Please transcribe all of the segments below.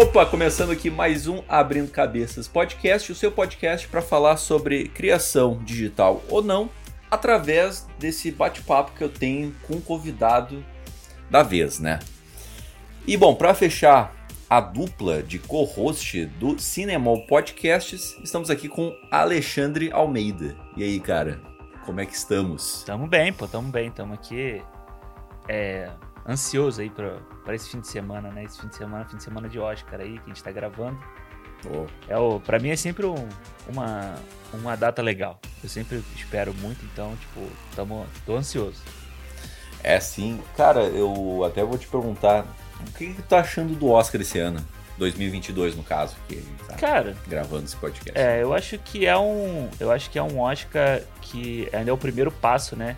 Opa, começando aqui mais um Abrindo Cabeças Podcast, o seu podcast para falar sobre criação digital ou não, através desse bate-papo que eu tenho com um convidado da vez, né? E bom, para fechar a dupla de co-host do Cinemol Podcasts, estamos aqui com Alexandre Almeida. E aí, cara, como é que estamos? Tamo bem, pô, tamo bem, tamo aqui é, ansioso aí pra, pra esse fim de semana, né? Esse fim de semana, fim de semana de Oscar aí, que a gente tá gravando. Oh. É o, pra mim é sempre um, uma, uma data legal. Eu sempre espero muito, então, tipo, tamo, tô ansioso. É sim. Cara, eu até vou te perguntar, o que, que tu tá achando do Oscar esse ano? 2022, no caso, que a gente tá Cara, gravando esse podcast. é, eu acho que é um. Eu acho que é um Oscar que ainda é o primeiro passo, né?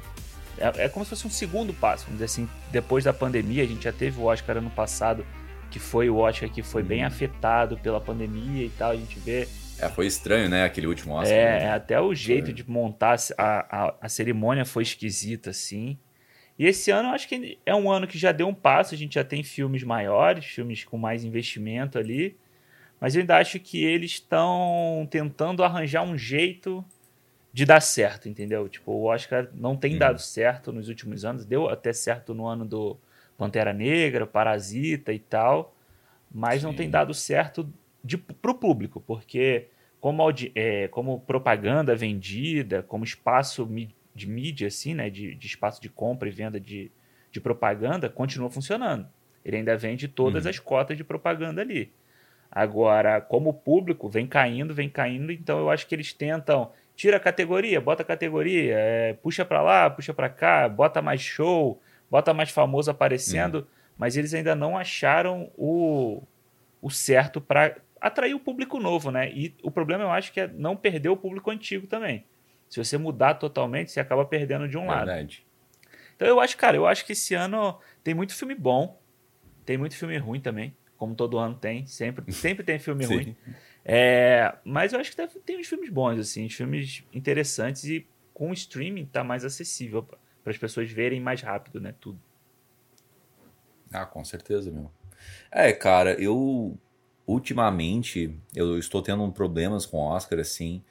É, é como se fosse um segundo passo, vamos dizer assim, depois da pandemia, a gente já teve o Oscar ano passado, que foi o Oscar que foi bem Uhum. afetado pela pandemia e tal, a gente vê. É, foi estranho, né? Aquele último Oscar. É, né? até o jeito Foi. de montar a, a, a cerimônia foi esquisita, assim. E esse ano eu acho que é um ano que já deu um passo, a gente já tem filmes maiores, filmes com mais investimento ali. Mas eu ainda acho que eles estão tentando arranjar um jeito de dar certo, entendeu? Tipo, o Oscar não tem Uhum. dado certo nos últimos anos, deu até certo no ano do Pantera Negra, Parasita e tal, mas não Sim. tem dado certo de, pro público, porque como, é, como propaganda vendida, como espaço de mídia, assim, né, de, de espaço de compra e venda de, de propaganda, continua funcionando. Ele ainda vende todas Uhum. as cotas de propaganda ali. Agora, como público, vem caindo, vem caindo, então eu acho que eles tentam, tira a categoria, bota a categoria, é, puxa pra lá, puxa pra cá, bota mais show, bota mais famoso aparecendo, mas eles ainda não acharam o, o certo para atrair o público novo, né? E o problema eu acho que é não perder o público antigo também. Se você mudar totalmente, você acaba perdendo de um lado. Verdade. Então eu acho, cara, eu acho que esse ano tem muito filme bom, tem muito filme ruim também, como todo ano tem, sempre, sempre tem filme ruim. É, mas eu acho que tem uns filmes bons, assim, uns filmes interessantes e com o streaming tá mais acessível para as pessoas verem mais rápido, né? Tudo. Ah, com certeza, meu. É, cara, eu ultimamente eu estou tendo problemas com o Oscar assim,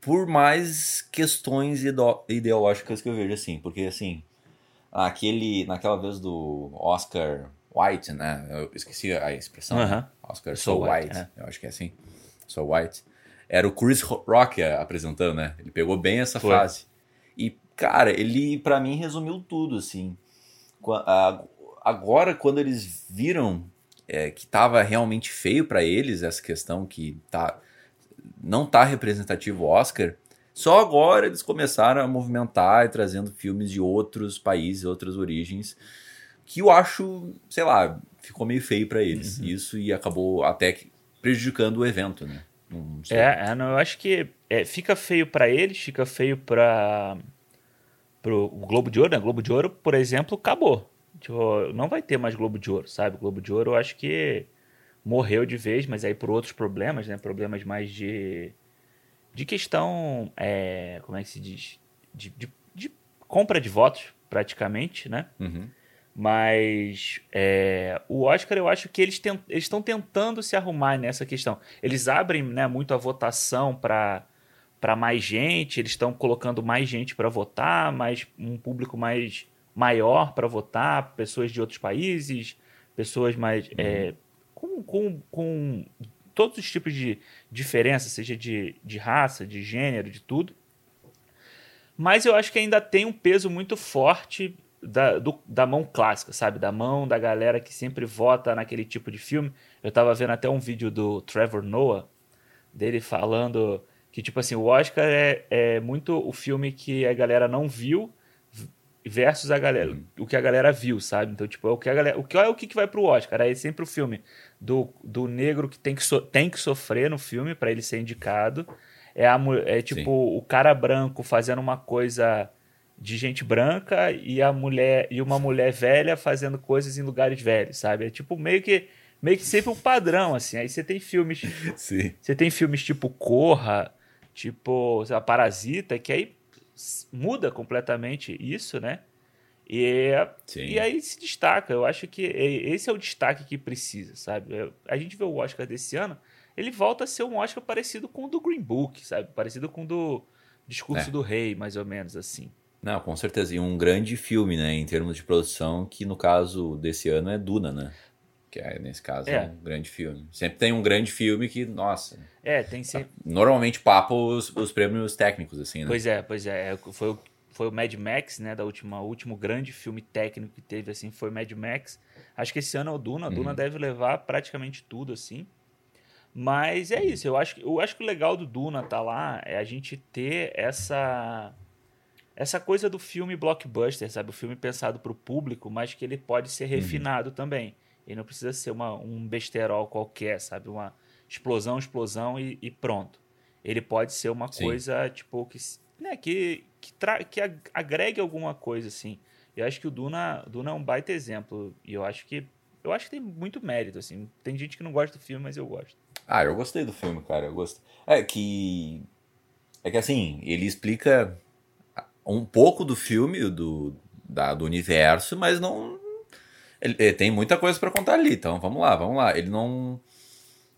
por mais questões ideo- ideológicas que eu vejo assim, porque assim, aquele naquela vez do Oscar White, né? Eu esqueci a expressão. né? Aham. Oscar So So White, White, é. eu acho que é assim. So White. Era o Chris Rock apresentando, né? Ele pegou bem essa Foi. fase. E, cara, ele pra mim resumiu tudo, assim. Agora, quando eles viram é, que tava realmente feio pra eles essa questão que tá, não tá representativo o Oscar, só agora eles começaram a movimentar e trazendo filmes de outros países, outras origens, que eu acho, sei lá, ficou meio feio pra eles. Uhum. Isso e acabou até prejudicando o evento, né? É, é, não, eu acho que é, fica feio pra eles, fica feio para pro Globo de Ouro, né? Globo de Ouro, por exemplo, acabou. Tipo, não vai ter mais Globo de Ouro, sabe? Globo de Ouro eu acho que morreu de vez, mas aí por outros problemas, né? Problemas mais de de questão, é, como é que se diz? De, de, de compra de votos, praticamente, né? Uhum. Mas é, o Oscar, eu acho que eles ten- eles estão tentando se arrumar nessa questão. Eles abrem né, muito a votação para mais gente, eles estão colocando mais gente para votar, mais um público mais maior para votar, pessoas de outros países, pessoas mais. é, com, com, com todos os tipos de diferença, seja de, de raça, de gênero, de tudo. Mas eu acho que ainda tem um peso muito forte da, do- da mão clássica, sabe? Da mão da galera que sempre vota naquele tipo de filme. Eu tava vendo até um vídeo do Trevor Noah, dele falando que, tipo assim, o Oscar é, é muito o filme que a galera não viu versus a galera, o que a galera viu, sabe? Então, tipo, é o que a galera, o que é o que vai pro Oscar? É sempre o filme do, do negro que tem que, so- tem que sofrer no filme para ele ser indicado. É, a, é tipo Sim. o cara branco fazendo uma coisa de gente branca e a mulher e uma mulher velha fazendo coisas em lugares velhos, sabe? É tipo meio que meio que sempre um padrão assim. Aí você tem filmes, Sim. você tem filmes tipo Corra, tipo, lá, Parasita, que aí muda completamente isso, né? E, e aí se destaca. Eu acho que esse é o destaque que precisa, sabe? A gente vê o Oscar desse ano, ele volta a ser um Oscar parecido com o do Green Book, sabe? Parecido com o do Discurso é. do Rei, mais ou menos assim. Não, com certeza. E um grande filme, né? Em termos de produção, que no caso desse ano é Duna, né? Que é, nesse caso, é. um grande filme. Sempre tem um grande filme que, nossa. É, tem sempre. Normalmente papa os, os prêmios técnicos, assim, né? Pois é, pois é. é foi o foi o Mad Max, né? Da última, o último grande filme técnico que teve, assim, foi Mad Max. Acho que esse ano é o Duna. Uhum. Duna deve levar praticamente tudo, assim. Mas é isso. Eu acho, eu acho que o legal do Duna tá lá é a gente ter essa essa coisa do filme blockbuster, sabe? O filme pensado para o público, mas que ele pode ser uhum. refinado uhum. também. Ele não precisa ser uma, um besterol qualquer, sabe? Uma explosão, explosão e, e pronto. Ele pode ser uma Sim. coisa, tipo, que, né, que, que, tra que agregue alguma coisa, assim. Eu acho que o Duna, Duna é um baita exemplo. E eu acho que. Eu acho que tem muito mérito, assim. Tem gente que não gosta do filme, mas eu gosto. Ah, eu gostei do filme, cara. Eu gosto. É que. É que assim, ele explica um pouco do filme, do, da, do universo, mas não. Ele, ele tem muita coisa para contar ali, então vamos lá, vamos lá. Ele não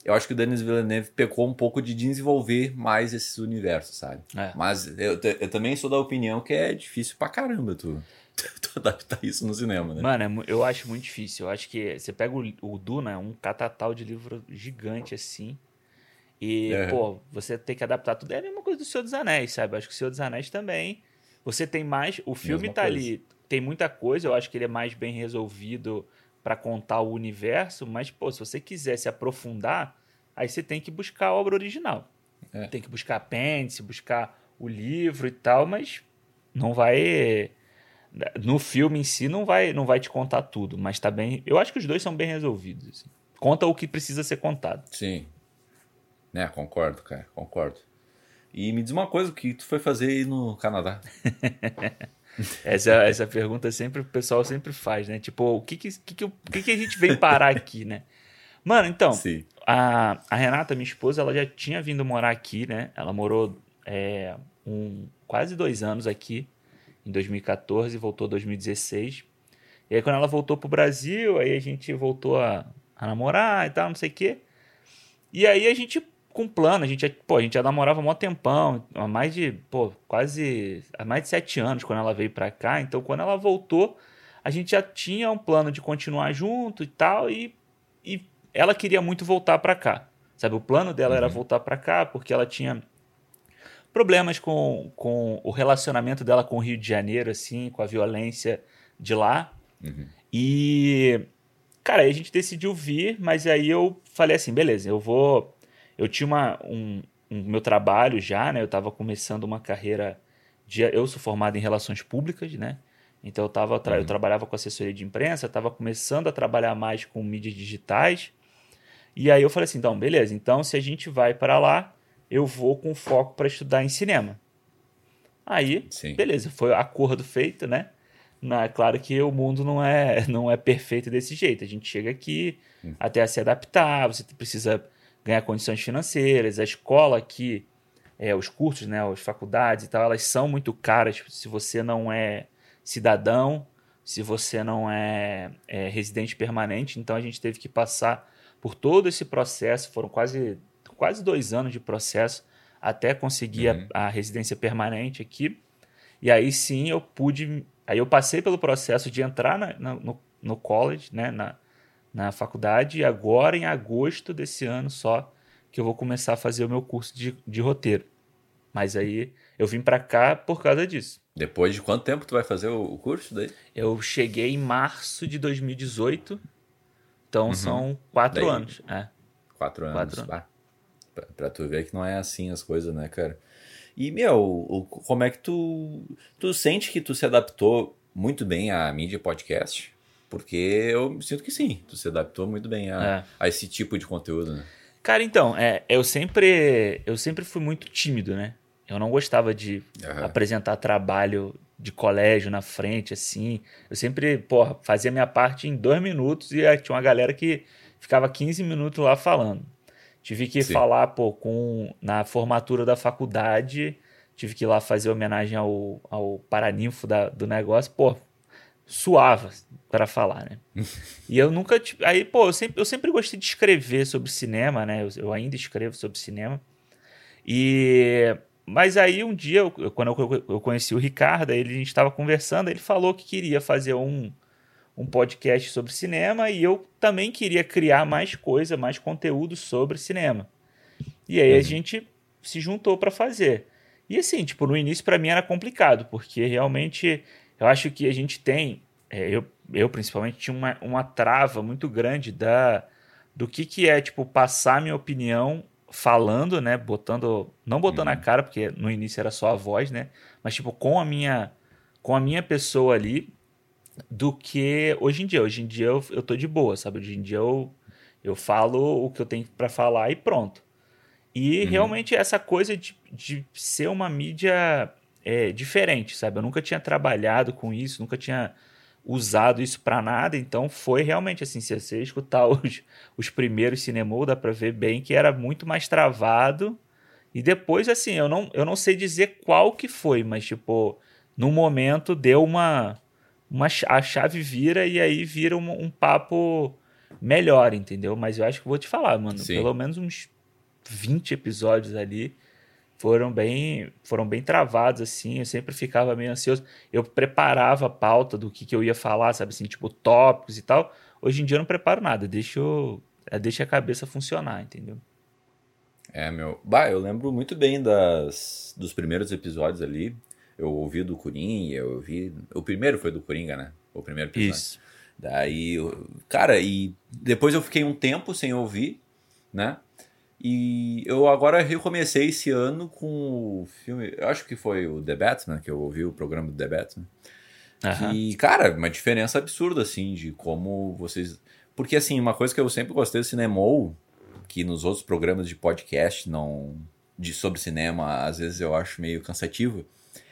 eu acho que o Denis Villeneuve pecou um pouco de desenvolver mais esses universos, sabe? É. Mas eu, eu também sou da opinião que é difícil pra caramba tu, tu adaptar isso no cinema, né? Mano, é eu acho muito difícil. Eu acho que você pega o, o Duna, é um catatal de livro gigante assim. E, é. pô, você tem que adaptar tudo. É a mesma coisa do Senhor dos Anéis, sabe? Eu acho que o Senhor dos Anéis também. Você tem mais. O filme mesma tá coisa. ali. Tem muita coisa, eu acho que ele é mais bem resolvido para contar o universo, mas, pô, se você quiser se aprofundar, aí você tem que buscar a obra original. É. Tem que buscar apêndice, buscar o livro e tal, mas não vai. No filme em si não vai, não vai te contar tudo, mas tá bem. Eu acho que os dois são bem resolvidos. Assim. Conta o que precisa ser contado. Sim. É, concordo, cara, concordo. E me diz uma coisa, o que tu foi fazer aí no Canadá? essa, essa pergunta sempre o pessoal sempre faz, né? Tipo, o que que, que, o que, que a gente vem parar aqui, né? Mano, então, Sim. A, a Renata, minha esposa, ela já tinha vindo morar aqui, né? Ela morou é, um, quase dois anos aqui, em 2014, voltou em 2016. E aí, quando ela voltou pro Brasil, aí a gente voltou a, a namorar e tal, não sei o quê. E aí a gente, com plano, a gente, pô, a gente já namorava há um tempão, há mais de, pô, quase, há mais de sete anos quando ela veio pra cá. Então, quando ela voltou, a gente já tinha um plano de continuar junto e tal, e, e ela queria muito voltar para cá. Sabe, o plano dela uhum. era voltar para cá porque ela tinha problemas com, com o relacionamento dela com o Rio de Janeiro, assim, com a violência de lá. Uhum. E, cara, aí a gente decidiu vir, mas aí eu falei assim, beleza, eu vou... Eu tinha uma, um, um meu trabalho já, né? Eu estava começando uma carreira de... Eu sou formado em relações públicas, né? Então eu, tava, uhum. eu trabalhava com assessoria de imprensa, estava começando a trabalhar mais com mídias digitais. E aí eu falei assim, então, beleza, então se a gente vai para lá, eu vou com foco para estudar em cinema. Aí, Sim. beleza, foi acordo feito, né? Na, claro que o mundo não é, não é perfeito desse jeito. A gente chega aqui hum. até a se adaptar, você precisa ganhar condições financeiras. A escola aqui, é, os cursos, né, as faculdades e tal, elas são muito caras se você não é cidadão, se você não é, é residente permanente. Então a gente teve que passar por todo esse processo, foram quase, quase dois anos de processo até conseguir uhum. a, a, residência permanente aqui. E aí sim eu pude. Aí eu passei pelo processo de entrar na, na, no, no college, né, na, na faculdade, e agora em agosto desse ano só que eu vou começar a fazer o meu curso de, de roteiro. Mas aí eu vim para cá por causa disso. Depois de quanto tempo tu vai fazer o, curso daí? Eu cheguei em março de 2018 então uhum. são quatro Daí, anos. É. Quatro anos. Quatro anos. pra, pra, tu ver que não é assim as coisas, né, cara? E, meu, o, como é que tu. Tu sente que tu se adaptou muito bem à mídia podcast? Porque eu sinto que sim, tu se adaptou muito bem a, é. a esse tipo de conteúdo, né? Cara, então, é, eu sempre eu sempre fui muito tímido, né? Eu não gostava de uhum. apresentar trabalho de colégio na frente, assim. Eu sempre, porra, fazia minha parte em dois minutos e tinha uma galera que ficava 15 minutos lá falando. Tive que Sim. falar, pô, com, na formatura da faculdade, tive que ir lá fazer homenagem ao, ao paraninfo da, do negócio. Pô, suava para falar, né? e eu nunca. Aí, pô, eu sempre, eu sempre gostei de escrever sobre cinema, né? Eu, eu ainda escrevo sobre cinema. E. Mas aí um dia, eu, quando eu, eu conheci o Ricardo, ele, a gente estava conversando, ele falou que queria fazer um, um podcast sobre cinema e eu também queria criar mais coisa, mais conteúdo sobre cinema. E aí uhum. a gente se juntou para fazer. E assim, tipo, no início para mim era complicado, porque realmente eu acho que a gente tem, é, eu, eu principalmente tinha uma, uma trava muito grande da do que que é, tipo, passar minha opinião falando, né, botando, não botando uhum. a cara, porque no início era só a voz, né, mas tipo com a minha com a minha pessoa ali do que hoje em dia. Hoje em dia eu, eu tô de boa, sabe? Hoje em dia eu, eu falo o que eu tenho para falar e pronto. E uhum. realmente essa coisa de, de ser uma mídia é, diferente, sabe? Eu nunca tinha trabalhado com isso, nunca tinha usado isso para nada, então foi realmente assim, se você escutar os, os primeiros cinema, dá para ver bem que era muito mais travado. E depois, assim, eu não, eu não sei dizer qual que foi, mas, tipo, no momento deu uma, uma, a chave vira e aí vira um, um, papo melhor, entendeu? Mas eu acho que vou te falar, mano, Sim. pelo menos uns 20 episódios ali foram bem foram bem travados assim eu sempre ficava meio ansioso. Eu preparava a pauta do que, que eu ia falar sabe assim tipo tópicos e tal. Hoje em dia eu não preparo nada deixo é, deixa a cabeça funcionar entendeu? É meu bah eu lembro muito bem das dos primeiros episódios ali. Eu ouvi do Coringa eu ouvi o primeiro foi do Coringa né? O primeiro episódio. Isso. Daí cara e depois eu fiquei um tempo sem ouvir né e eu agora recomecei esse ano com o filme, eu acho que foi o The Batman, que eu ouvi o programa do The Batman. Uhum. E, cara, uma diferença absurda, assim, de como vocês. Porque, assim, uma coisa que eu sempre gostei do cinema, que nos outros programas de podcast não. de sobre cinema, às vezes eu acho meio cansativo,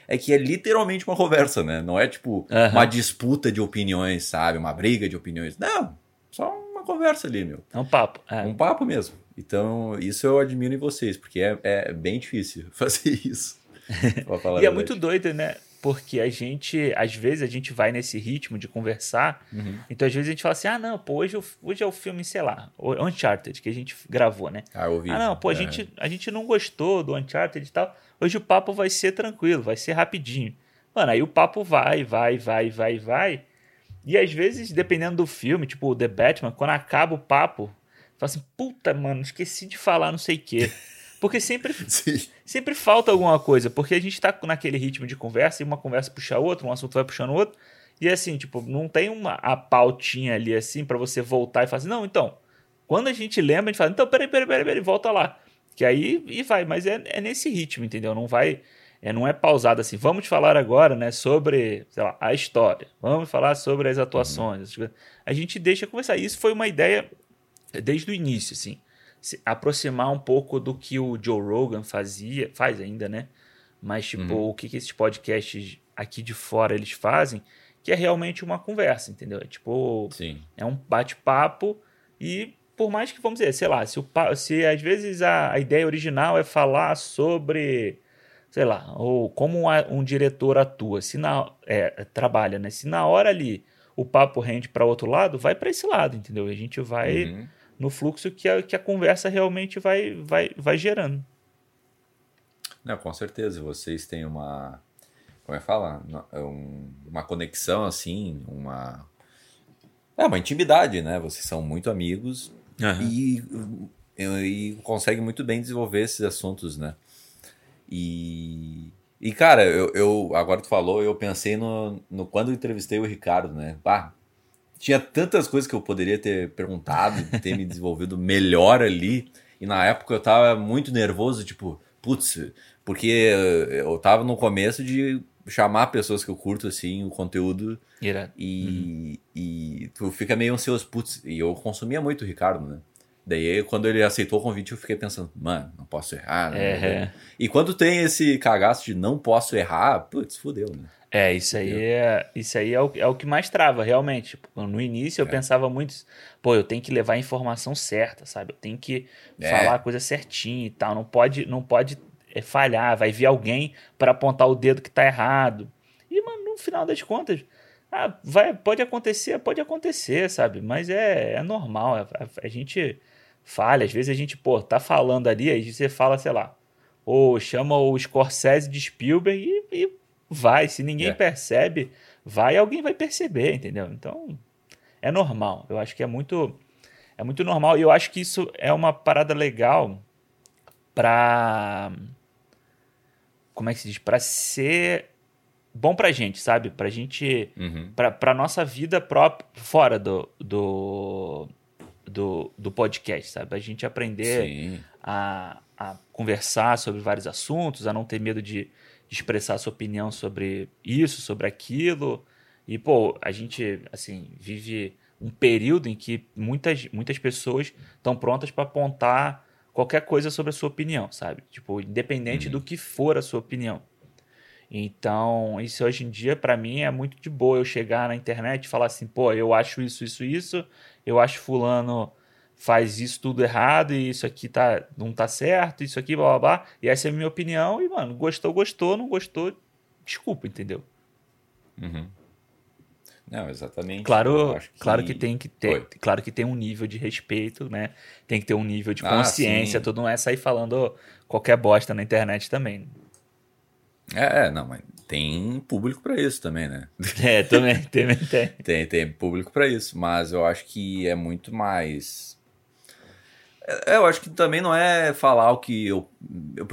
é que é literalmente uma conversa, né? Não é tipo uhum. uma disputa de opiniões, sabe? Uma briga de opiniões. Não, só uma conversa ali, meu. É um papo. É. Um papo mesmo. Então, isso eu admiro em vocês, porque é, é bem difícil fazer isso. e é muito doido, né? Porque a gente, às vezes, a gente vai nesse ritmo de conversar. Uhum. Então, às vezes, a gente fala assim: ah, não, pô, hoje, hoje é o filme, sei lá, Uncharted, que a gente gravou, né? Ah, ouvi. Ah, não, pô, a, é. gente, a gente não gostou do Uncharted e tal. Hoje o papo vai ser tranquilo, vai ser rapidinho. Mano, aí o papo vai, vai, vai, vai, vai. E às vezes, dependendo do filme, tipo o The Batman, quando acaba o papo, Fala assim, puta, mano, esqueci de falar não sei o quê. Porque sempre, sempre falta alguma coisa, porque a gente tá naquele ritmo de conversa e uma conversa puxa a outra, um assunto vai puxando o outro. E assim, tipo, não tem uma a pautinha ali assim para você voltar e falar assim, não, então, quando a gente lembra, a gente fala, então, peraí, peraí, peraí, peraí volta lá. Que aí e vai, mas é, é nesse ritmo, entendeu? Não vai, é, não é pausado assim, vamos te falar agora, né, sobre, sei lá, a história, vamos falar sobre as atuações. Uhum. A gente deixa conversar. Isso foi uma ideia desde o início, assim. Se aproximar um pouco do que o Joe Rogan fazia, faz ainda, né? Mas, tipo, uhum. o que, que esses podcasts aqui de fora eles fazem, que é realmente uma conversa, entendeu? É tipo, Sim. é um bate-papo e por mais que, vamos dizer, sei lá, se, o, se às vezes a, a ideia original é falar sobre, sei lá, ou como um, um diretor atua, se na, é, trabalha, né? Se na hora ali o papo rende para outro lado, vai para esse lado, entendeu? A gente vai uhum no fluxo que a, que a conversa realmente vai, vai, vai gerando. Não, com certeza. Vocês têm uma. Como é que fala? uma conexão assim, uma. É, uma intimidade, né? Vocês são muito amigos uhum. e, e, e conseguem muito bem desenvolver esses assuntos, né? E. E, cara, eu, eu agora tu falou, eu pensei no, no quando eu entrevistei o Ricardo, né? Bah, tinha tantas coisas que eu poderia ter perguntado, ter me desenvolvido melhor ali. E na época eu tava muito nervoso, tipo, putz, porque eu tava no começo de chamar pessoas que eu curto, assim, o conteúdo. E, uhum. e tu fica meio ansioso, putz, e eu consumia muito o Ricardo, né? Daí, quando ele aceitou o convite, eu fiquei pensando, mano, não posso errar, né? É. E quando tem esse cagaço de não posso errar, putz, fudeu, né? É, isso aí é, isso aí é o, é o que mais trava, realmente. Tipo, no início eu é. pensava muito, pô, eu tenho que levar a informação certa, sabe? Eu tenho que é. falar a coisa certinha e tal. Não pode, não pode é, falhar, vai vir alguém para apontar o dedo que tá errado. E, mano, no final das contas, Ah, vai, pode acontecer, pode acontecer, sabe? Mas é, é normal. A, gente falha. Às vezes a gente, pô, tá falando ali, aí você fala, sei lá, ou chama o Scorsese de Spielberg e, e vai. Se ninguém é. percebe, vai, alguém vai perceber, entendeu? Então, é normal. Eu acho que é muito é muito normal e eu acho que isso é uma parada legal para como é que se diz? Para ser bom pra gente, sabe? Pra gente. Uhum. Pra, pra nossa vida própria, fora do, do, do, do podcast, sabe? A gente aprender a, a conversar sobre vários assuntos, a não ter medo de, de expressar sua opinião sobre isso, sobre aquilo. E, pô, a gente, assim, vive um período em que muitas, muitas pessoas estão prontas para apontar qualquer coisa sobre a sua opinião, sabe? Tipo, independente uhum. do que for a sua opinião. Então, isso hoje em dia, para mim, é muito de boa eu chegar na internet e falar assim, pô, eu acho isso, isso, isso, eu acho fulano faz isso tudo errado e isso aqui tá, não tá certo, isso aqui, blá blá blá. E essa é a minha opinião. E, mano, gostou, gostou, não gostou, desculpa, entendeu? Uhum. Não, exatamente. Claro, que... claro que tem que ter, Oi. claro que tem um nível de respeito, né? Tem que ter um nível de ah, consciência, ah, tudo não é sair falando qualquer bosta na internet também. É, é, não, mas tem público para isso também, né? É, também, também tem. tem, tem público para isso, mas eu acho que é muito mais. É, eu acho que também não é falar o que eu, eu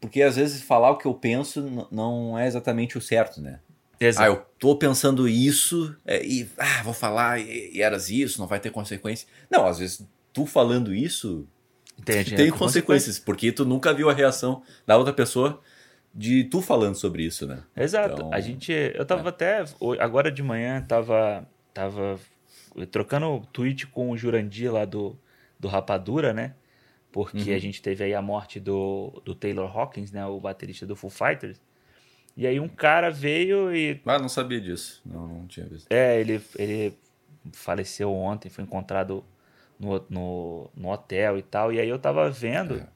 porque às vezes falar o que eu penso não é exatamente o certo, né? Exato. Ah, eu tô pensando isso é, e ah, vou falar e, e eras isso, não vai ter consequência. Não, às vezes tu falando isso tem, tem consequências, porque tu nunca viu a reação da outra pessoa de tu falando sobre isso, né? Exato. Então, a gente, eu tava é. até agora de manhã tava tava trocando tweet com o Jurandir lá do do Rapadura, né? Porque uhum. a gente teve aí a morte do, do Taylor Hawkins, né, o baterista do Foo Fighters. E aí um cara veio e Ah, não sabia disso. Não, não tinha visto. É, ele ele faleceu ontem, foi encontrado no, no, no hotel e tal. E aí eu tava vendo é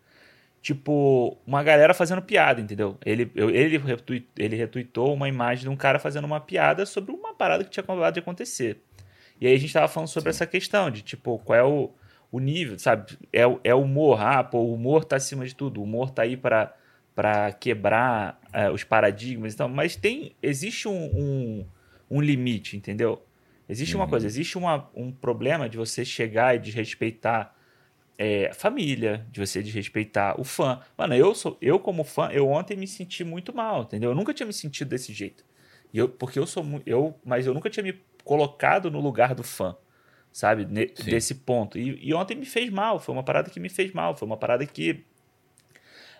tipo, uma galera fazendo piada, entendeu? Ele, ele, retweet, ele retweetou uma imagem de um cara fazendo uma piada sobre uma parada que tinha acabado de acontecer. E aí a gente tava falando sobre Sim. essa questão de, tipo, qual é o, o nível, sabe? É, é humor, ah, pô, o humor tá acima de tudo, o humor tá aí para para quebrar é, os paradigmas então mas tem existe um, um, um limite entendeu existe uhum. uma coisa existe uma, um problema de você chegar e desrespeitar é, família, de você desrespeitar o fã. Mano, eu sou eu como fã, eu ontem me senti muito mal, entendeu? Eu nunca tinha me sentido desse jeito. E eu, porque eu sou eu, mas eu nunca tinha me colocado no lugar do fã, sabe? Ne, desse ponto. E, e, ontem me fez mal, foi uma parada que me fez mal, foi uma parada que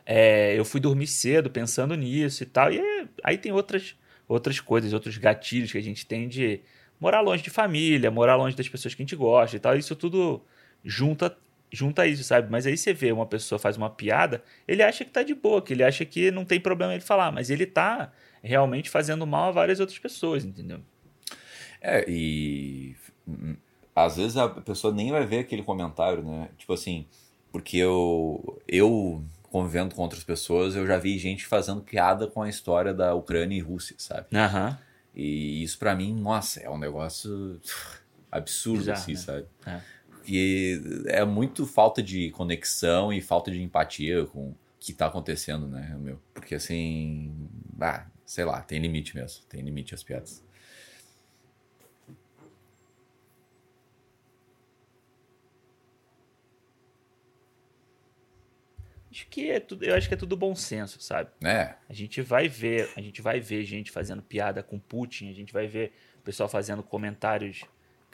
é, eu fui dormir cedo pensando nisso e tal. E é, aí tem outras outras coisas, outros gatilhos que a gente tem de morar longe de família, morar longe das pessoas que a gente gosta e tal. Isso tudo junta junta isso, sabe? Mas aí você vê uma pessoa faz uma piada, ele acha que tá de boa, que ele acha que não tem problema ele falar, mas ele tá realmente fazendo mal a várias outras pessoas, entendeu? É, e às vezes a pessoa nem vai ver aquele comentário, né? Tipo assim, porque eu eu convivendo com outras pessoas, eu já vi gente fazendo piada com a história da Ucrânia e Rússia, sabe? Aham. Uhum. E isso para mim, nossa, é um negócio absurdo, assim, né? sabe? É. E é muito falta de conexão e falta de empatia com o que tá acontecendo, né, meu? Porque assim, ah, sei lá, tem limite mesmo, tem limite as piadas. Acho que é tudo, eu acho que é tudo bom senso, sabe? É. A gente vai ver, a gente vai ver gente fazendo piada com Putin, a gente vai ver o pessoal fazendo comentários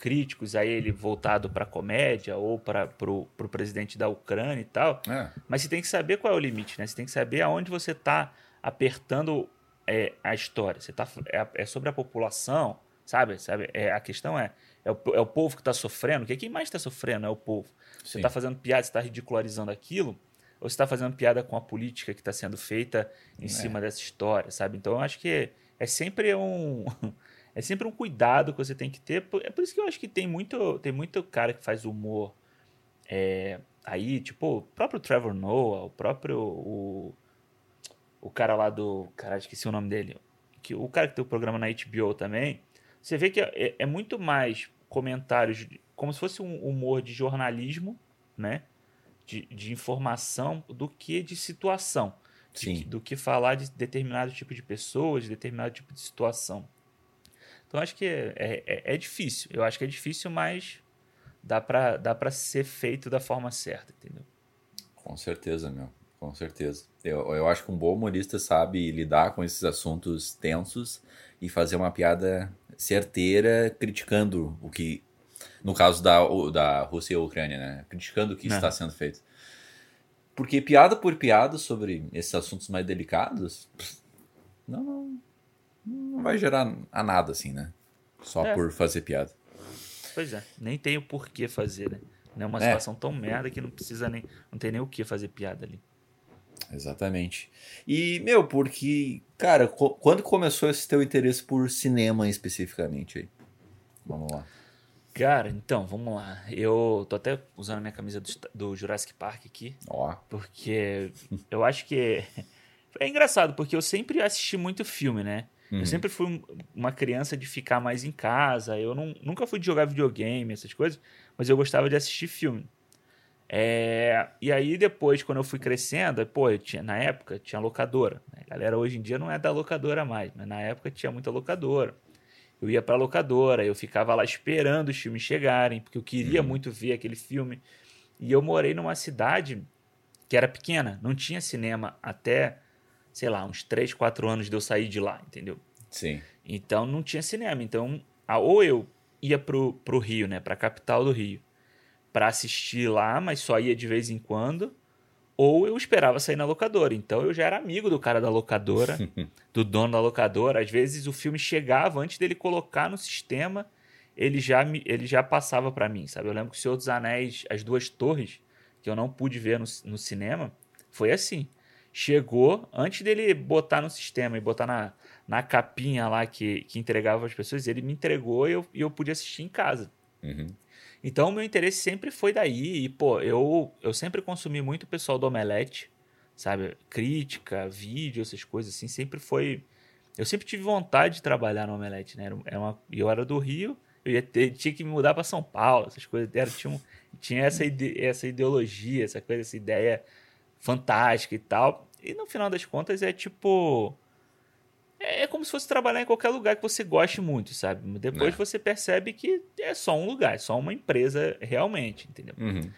críticos a ele voltado para comédia ou para o presidente da Ucrânia e tal. É. Mas você tem que saber qual é o limite, né? Você tem que saber aonde você está apertando é, a história. Você tá, é, é, sobre a população, sabe? sabe? É, a questão é, é o, é o povo que está sofrendo, que quem mais está sofrendo é o povo. Você está fazendo piada, você está ridicularizando aquilo, ou você está fazendo piada com a política que está sendo feita em é. cima dessa história, sabe? Então eu acho que é sempre um é sempre um cuidado que você tem que ter. É por isso que eu acho que tem muito, tem muito cara que faz humor é, aí, tipo, o próprio Trevor Noah, o próprio. O, o cara lá do. Cara, esqueci o nome dele. Que, o cara que tem o programa na HBO também. Você vê que é, é muito mais comentários, como se fosse um humor de jornalismo, né? De, de informação, do que de situação. De, do que falar de determinado tipo de pessoas, de determinado tipo de situação. Então acho que é, é, é difícil. Eu acho que é difícil, mas dá pra, dá pra ser feito da forma certa, entendeu? Com certeza, meu. Com certeza. Eu, eu acho que um bom humorista sabe lidar com esses assuntos tensos e fazer uma piada certeira criticando o que. No caso da, da Rússia e Ucrânia, né? Criticando o que Não. está sendo feito. Porque piada por piada sobre esses assuntos mais delicados, não, não, não vai gerar a nada, assim, né? Só é. por fazer piada. Pois é, nem tem o porquê fazer, né? Não é uma é. situação tão merda que não precisa nem. Não tem nem o que fazer piada ali. Exatamente. E, meu, porque, cara, co quando começou esse teu interesse por cinema especificamente aí? Vamos lá. Cara, então, vamos lá. Eu tô até usando a minha camisa do, do Jurassic Park aqui. Ó. Porque eu acho que. É engraçado, porque eu sempre assisti muito filme, né? Uhum. Eu sempre fui uma criança de ficar mais em casa. Eu não, nunca fui de jogar videogame, essas coisas, mas eu gostava de assistir filme. É, e aí depois, quando eu fui crescendo, pô, eu tinha, na época tinha locadora. Né? A galera hoje em dia não é da locadora mais, mas na época tinha muita locadora. Eu ia pra locadora, eu ficava lá esperando os filmes chegarem, porque eu queria uhum. muito ver aquele filme. E eu morei numa cidade que era pequena, não tinha cinema até, sei lá, uns 3, 4 anos de eu sair de lá, entendeu? Sim. Então não tinha cinema. Então, ou eu ia pro, pro Rio, né, pra capital do Rio para assistir lá, mas só ia de vez em quando, ou eu esperava sair na locadora. Então eu já era amigo do cara da locadora, do dono da locadora. Às vezes o filme chegava antes dele colocar no sistema, ele já ele já passava para mim, sabe? Eu lembro que o Senhor dos Anéis, as duas torres, que eu não pude ver no, no cinema, foi assim. Chegou antes dele botar no sistema e botar na, na capinha lá que, que entregava as pessoas, ele me entregou e eu, e eu pude assistir em casa. Uhum. Então, o meu interesse sempre foi daí. E, pô, eu, eu sempre consumi muito o pessoal do Omelete, sabe? Crítica, vídeo, essas coisas assim. Sempre foi. Eu sempre tive vontade de trabalhar no Omelete, né? Era uma, eu era do Rio, eu ia ter, tinha que me mudar para São Paulo, essas coisas. Era, tinha, um, tinha essa, ide, essa ideologia, essa coisa, essa ideia fantástica e tal. E no final das contas é tipo é, é como se fosse trabalhar em qualquer lugar que você goste muito, sabe? Depois é. você percebe que é só um lugar, é só uma empresa realmente, entendeu? Uhum.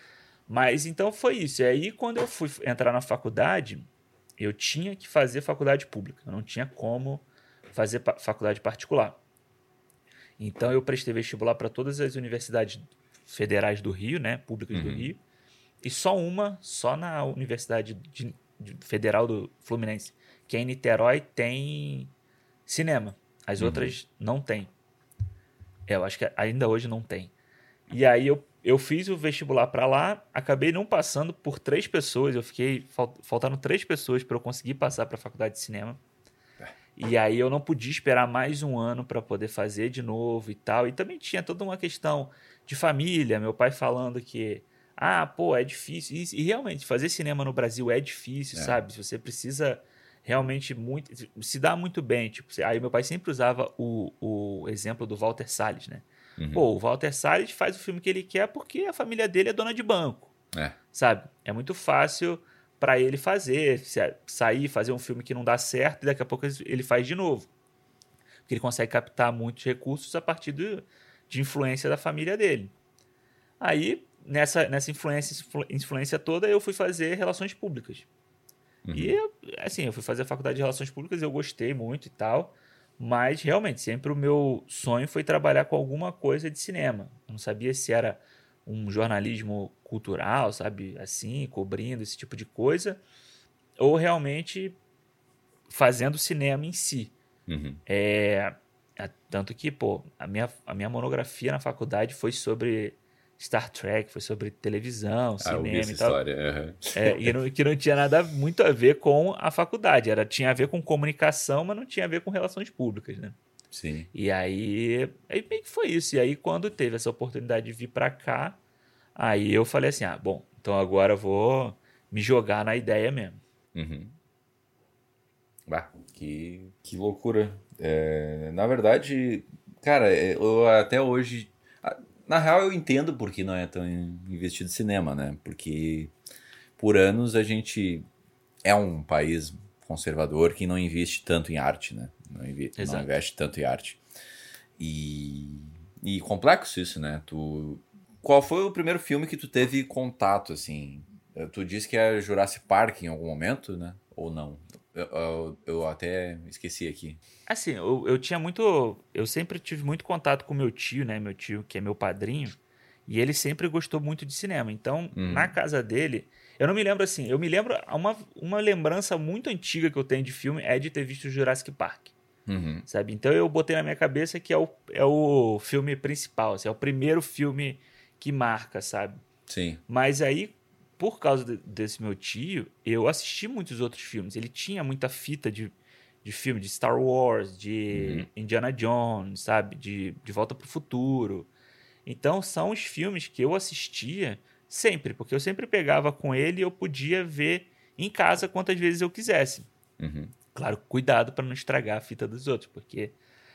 Mas então foi isso. E aí, quando eu fui entrar na faculdade, eu tinha que fazer faculdade pública. Eu não tinha como fazer faculdade particular. Então, eu prestei vestibular para todas as universidades federais do Rio, né? Públicas uhum. do Rio. E só uma, só na Universidade de, de Federal do Fluminense, que é em Niterói, tem cinema. As uhum. outras não tem. É, eu acho que ainda hoje não tem. E aí eu, eu fiz o vestibular para lá, acabei não passando por três pessoas. Eu fiquei faltando três pessoas para eu conseguir passar para a faculdade de cinema. É. E aí eu não podia esperar mais um ano para poder fazer de novo e tal. E também tinha toda uma questão de família, meu pai falando que ah, pô, é difícil. E, e realmente fazer cinema no Brasil é difícil, é. sabe? Você precisa realmente muito. Se dá muito bem. Tipo, aí meu pai sempre usava o, o exemplo do Walter Salles, né? Uhum. Pô, o Walter Salles faz o filme que ele quer porque a família dele é dona de banco. É. Sabe? É muito fácil para ele fazer, sair, fazer um filme que não dá certo e daqui a pouco ele faz de novo. Porque ele consegue captar muitos recursos a partir do, de influência da família dele. Aí, nessa, nessa influência, influência toda, eu fui fazer relações públicas. Uhum. E, assim, eu fui fazer a faculdade de Relações Públicas, eu gostei muito e tal. Mas, realmente, sempre o meu sonho foi trabalhar com alguma coisa de cinema. Eu não sabia se era um jornalismo cultural, sabe? Assim, cobrindo esse tipo de coisa. Ou realmente fazendo cinema em si. Uhum. É, tanto que, pô, a minha, a minha monografia na faculdade foi sobre Star Trek, foi sobre televisão, ah, cinema e tal. História. Uhum. É, e não, que não tinha nada muito a ver com a faculdade. Era, tinha a ver com comunicação, mas não tinha a ver com relações públicas, né? Sim. E aí, aí meio que foi isso. E aí, quando teve essa oportunidade de vir para cá, aí eu falei assim: ah, bom, então agora eu vou me jogar na ideia mesmo. Uhum. Bah, que, que loucura. É, na verdade, Cara, é, eu até hoje. Na real, eu entendo por que não é tão investido em cinema, né? Porque por anos a gente é um país conservador que não investe tanto em arte, né? Não, invi não investe tanto em arte. E, e complexo isso, né? Tu, qual foi o primeiro filme que tu teve contato, assim? Tu disse que é Jurassic Park em algum momento, né? Ou não? Eu, eu, eu até esqueci aqui. Assim, eu, eu tinha muito. Eu sempre tive muito contato com meu tio, né? Meu tio, que é meu padrinho. E ele sempre gostou muito de cinema. Então, hum. na casa dele, eu não me lembro assim. Eu me lembro. Uma, uma lembrança muito antiga que eu tenho de filme é de ter visto Jurassic Park. Uhum. Sabe? Então eu botei na minha cabeça que é o, é o filme principal, assim, é o primeiro filme que marca, sabe? Sim. Mas aí, por causa de, desse meu tio, eu assisti muitos outros filmes. Ele tinha muita fita de, de filme, de Star Wars, de uhum. Indiana Jones, sabe? De, de Volta para o Futuro. Então são os filmes que eu assistia sempre, porque eu sempre pegava com ele e eu podia ver em casa quantas vezes eu quisesse. Uhum. Claro, cuidado para não estragar a fita dos outros, porque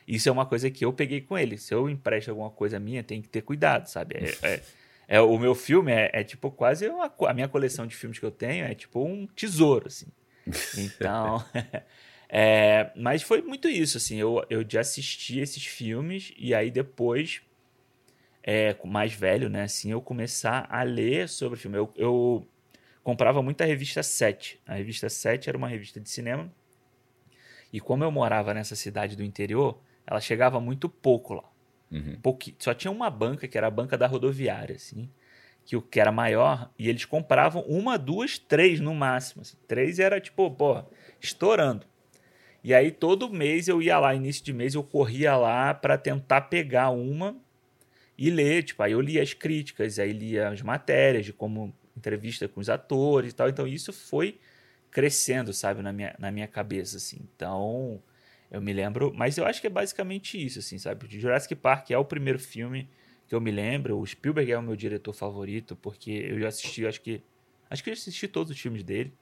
isso é uma coisa que eu peguei com ele. Se eu empresto alguma coisa minha, tem que ter cuidado, sabe? É, é, é o meu filme é, é tipo quase uma, a minha coleção de filmes que eu tenho é tipo um tesouro, assim. Então, é, mas foi muito isso, assim. Eu, eu já assisti esses filmes e aí depois, é, mais velho, né? Assim, eu começar a ler sobre o filme. Eu, eu comprava muito a revista 7. A revista 7 era uma revista de cinema e como eu morava nessa cidade do interior, ela chegava muito pouco lá. Uhum. Pouqui... Só tinha uma banca, que era a banca da rodoviária, assim, que, o que era maior, e eles compravam uma, duas, três no máximo. Assim. Três era tipo, pô, estourando. E aí todo mês eu ia lá, início de mês eu corria lá para tentar pegar uma e ler. Tipo, aí eu lia as críticas, aí lia as matérias de como entrevista com os atores e tal. Então isso foi crescendo, sabe, na minha, na minha cabeça, assim. Então, eu me lembro, mas eu acho que é basicamente isso, assim, sabe? O Jurassic Park é o primeiro filme que eu me lembro. O Spielberg é o meu diretor favorito, porque eu já assisti, acho que. Acho que eu assisti todos os filmes dele.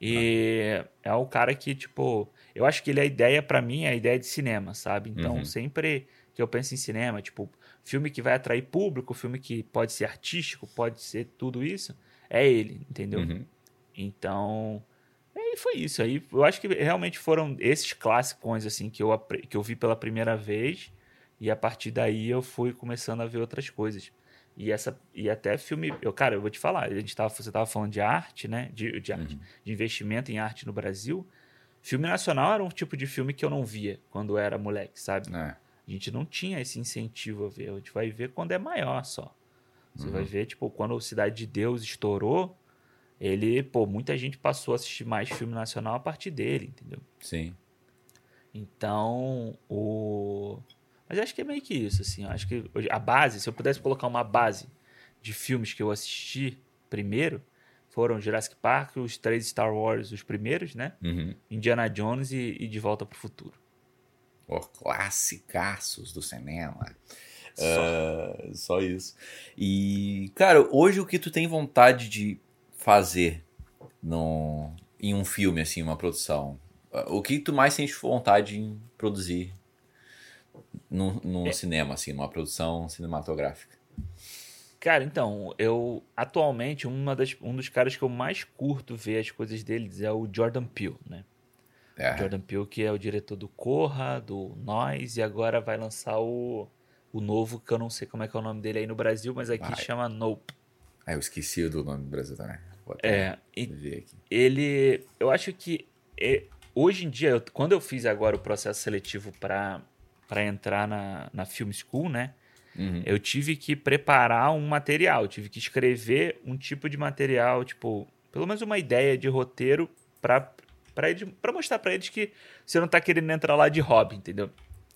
E ah. é o cara que, tipo. Eu acho que ele é a ideia, para mim, é a ideia de cinema, sabe? Então, uhum. sempre que eu penso em cinema, tipo, filme que vai atrair público, filme que pode ser artístico, pode ser tudo isso, é ele, entendeu? Uhum. Então, aí foi isso. Aí eu acho que realmente foram esses clássicos assim que eu, que eu vi pela primeira vez e a partir daí eu fui começando a ver outras coisas. E essa e até filme, eu cara, eu vou te falar, a gente tava, você tava falando de arte, né? De, de arte, uhum. de investimento em arte no Brasil. Filme nacional era um tipo de filme que eu não via quando era moleque, sabe? É. A gente não tinha esse incentivo a ver. A gente vai ver quando é maior só. Você uhum. vai ver, tipo, quando o Cidade de Deus estourou, ele, pô, muita gente passou a assistir mais filme nacional a partir dele, entendeu? Sim. Então, o. Mas acho que é meio que isso, assim. Acho que a base, se eu pudesse colocar uma base de filmes que eu assisti primeiro, foram Jurassic Park, os três Star Wars, os primeiros, né? Uhum. Indiana Jones e, e, De Volta para o Futuro. Oh, classicaços do cinema. Só. Uh, só isso. E, cara, hoje o que tu tem vontade de fazer no, em um filme, assim, uma produção? O que tu mais sente vontade em produzir no, no é. cinema, assim, numa produção cinematográfica? Cara, então, eu atualmente uma das, um dos caras que eu mais curto ver as coisas deles é o Jordan Peele, né? É. Jordan Peele, que é o diretor do Corra, do Nós, e agora vai lançar o, o novo, que eu não sei como é que é o nome dele aí no Brasil, mas aqui chama Nope. Ah, eu esqueci do nome do Brasil também. É, ele, eu acho que é, hoje em dia, eu, quando eu fiz agora o processo seletivo para entrar na, na Film School, né? Uhum. Eu tive que preparar um material, tive que escrever um tipo de material, tipo, pelo menos uma ideia de roteiro para para mostrar para eles que você não tá querendo entrar lá de hobby, entendeu?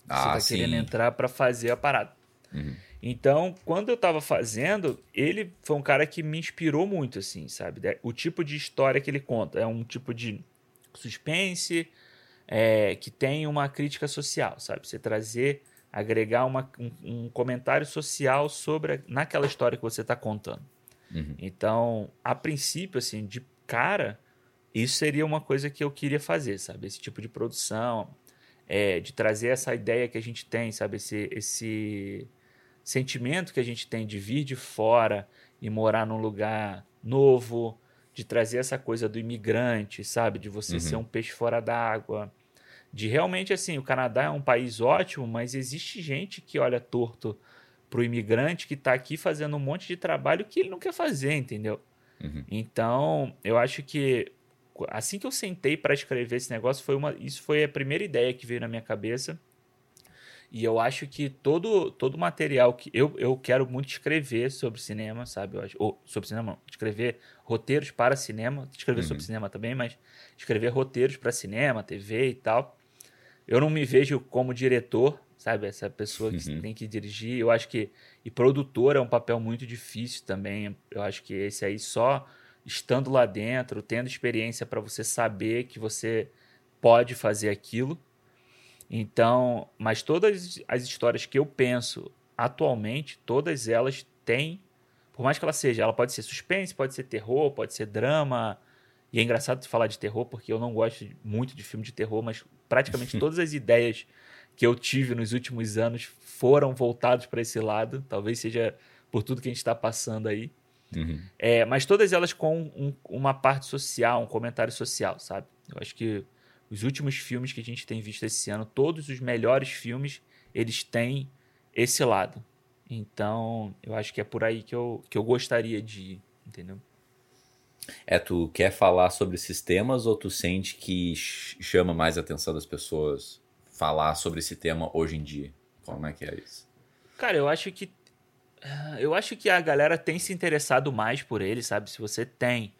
Ah, você tá sim. querendo entrar para fazer a parada. Uhum. Então, quando eu tava fazendo, ele foi um cara que me inspirou muito, assim, sabe? O tipo de história que ele conta é um tipo de suspense é, que tem uma crítica social, sabe? Você trazer, agregar uma, um, um comentário social sobre a, naquela história que você está contando. Uhum. Então, a princípio, assim, de cara, isso seria uma coisa que eu queria fazer, sabe? Esse tipo de produção. é, de trazer essa ideia que a gente tem, sabe? Esse, esse sentimento que a gente tem de vir de fora e morar num lugar novo, de trazer essa coisa do imigrante, sabe? De você uhum. ser um peixe fora d'água. De realmente, assim, o Canadá é um país ótimo, mas existe gente que olha torto pro imigrante que está aqui fazendo um monte de trabalho que ele não quer fazer, entendeu? Uhum. Então, eu acho que assim que eu sentei para escrever esse negócio, foi uma, isso foi a primeira ideia que veio na minha cabeça. E eu acho que todo todo material que eu, eu quero muito escrever sobre cinema, sabe? Eu acho, ou sobre cinema, não, escrever roteiros para cinema, escrever uhum. sobre cinema também, mas escrever roteiros para cinema, TV e tal. Eu não me vejo como diretor, sabe? Essa pessoa que uhum. tem que dirigir. Eu acho que e produtor é um papel muito difícil também. Eu acho que esse aí só estando lá dentro, tendo experiência para você saber que você pode fazer aquilo. Então, mas todas as histórias que eu penso atualmente, todas elas têm, por mais que ela seja, ela pode ser suspense, pode ser terror, pode ser drama. E é engraçado falar de terror porque eu não gosto muito de filme de terror, mas praticamente todas as ideias que eu tive nos últimos anos foram voltadas para esse lado. Talvez seja por tudo que a gente está passando aí. Uhum. É, mas todas elas com um, uma parte social, um comentário social, sabe? Eu acho que os últimos filmes que a gente tem visto esse ano, todos os melhores filmes, eles têm esse lado. Então, eu acho que é por aí que eu, que eu gostaria de ir, entendeu? É, tu quer falar sobre esses temas ou tu sente que chama mais a atenção das pessoas falar sobre esse tema hoje em dia? Como é que é isso? Cara, eu acho que eu acho que a galera tem se interessado mais por ele, sabe? Se você tem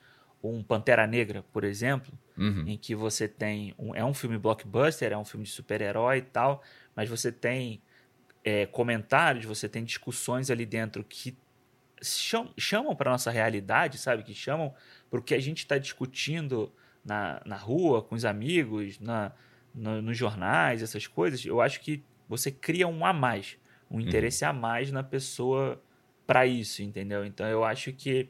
um Pantera Negra, por exemplo, uhum. em que você tem. Um, é um filme blockbuster, é um filme de super-herói e tal, mas você tem é, comentários, você tem discussões ali dentro que chamam, chamam para nossa realidade, sabe? Que chamam para o que a gente está discutindo na, na rua, com os amigos, na, no, nos jornais, essas coisas. Eu acho que você cria um a mais, um interesse uhum. a mais na pessoa para isso, entendeu? Então eu acho que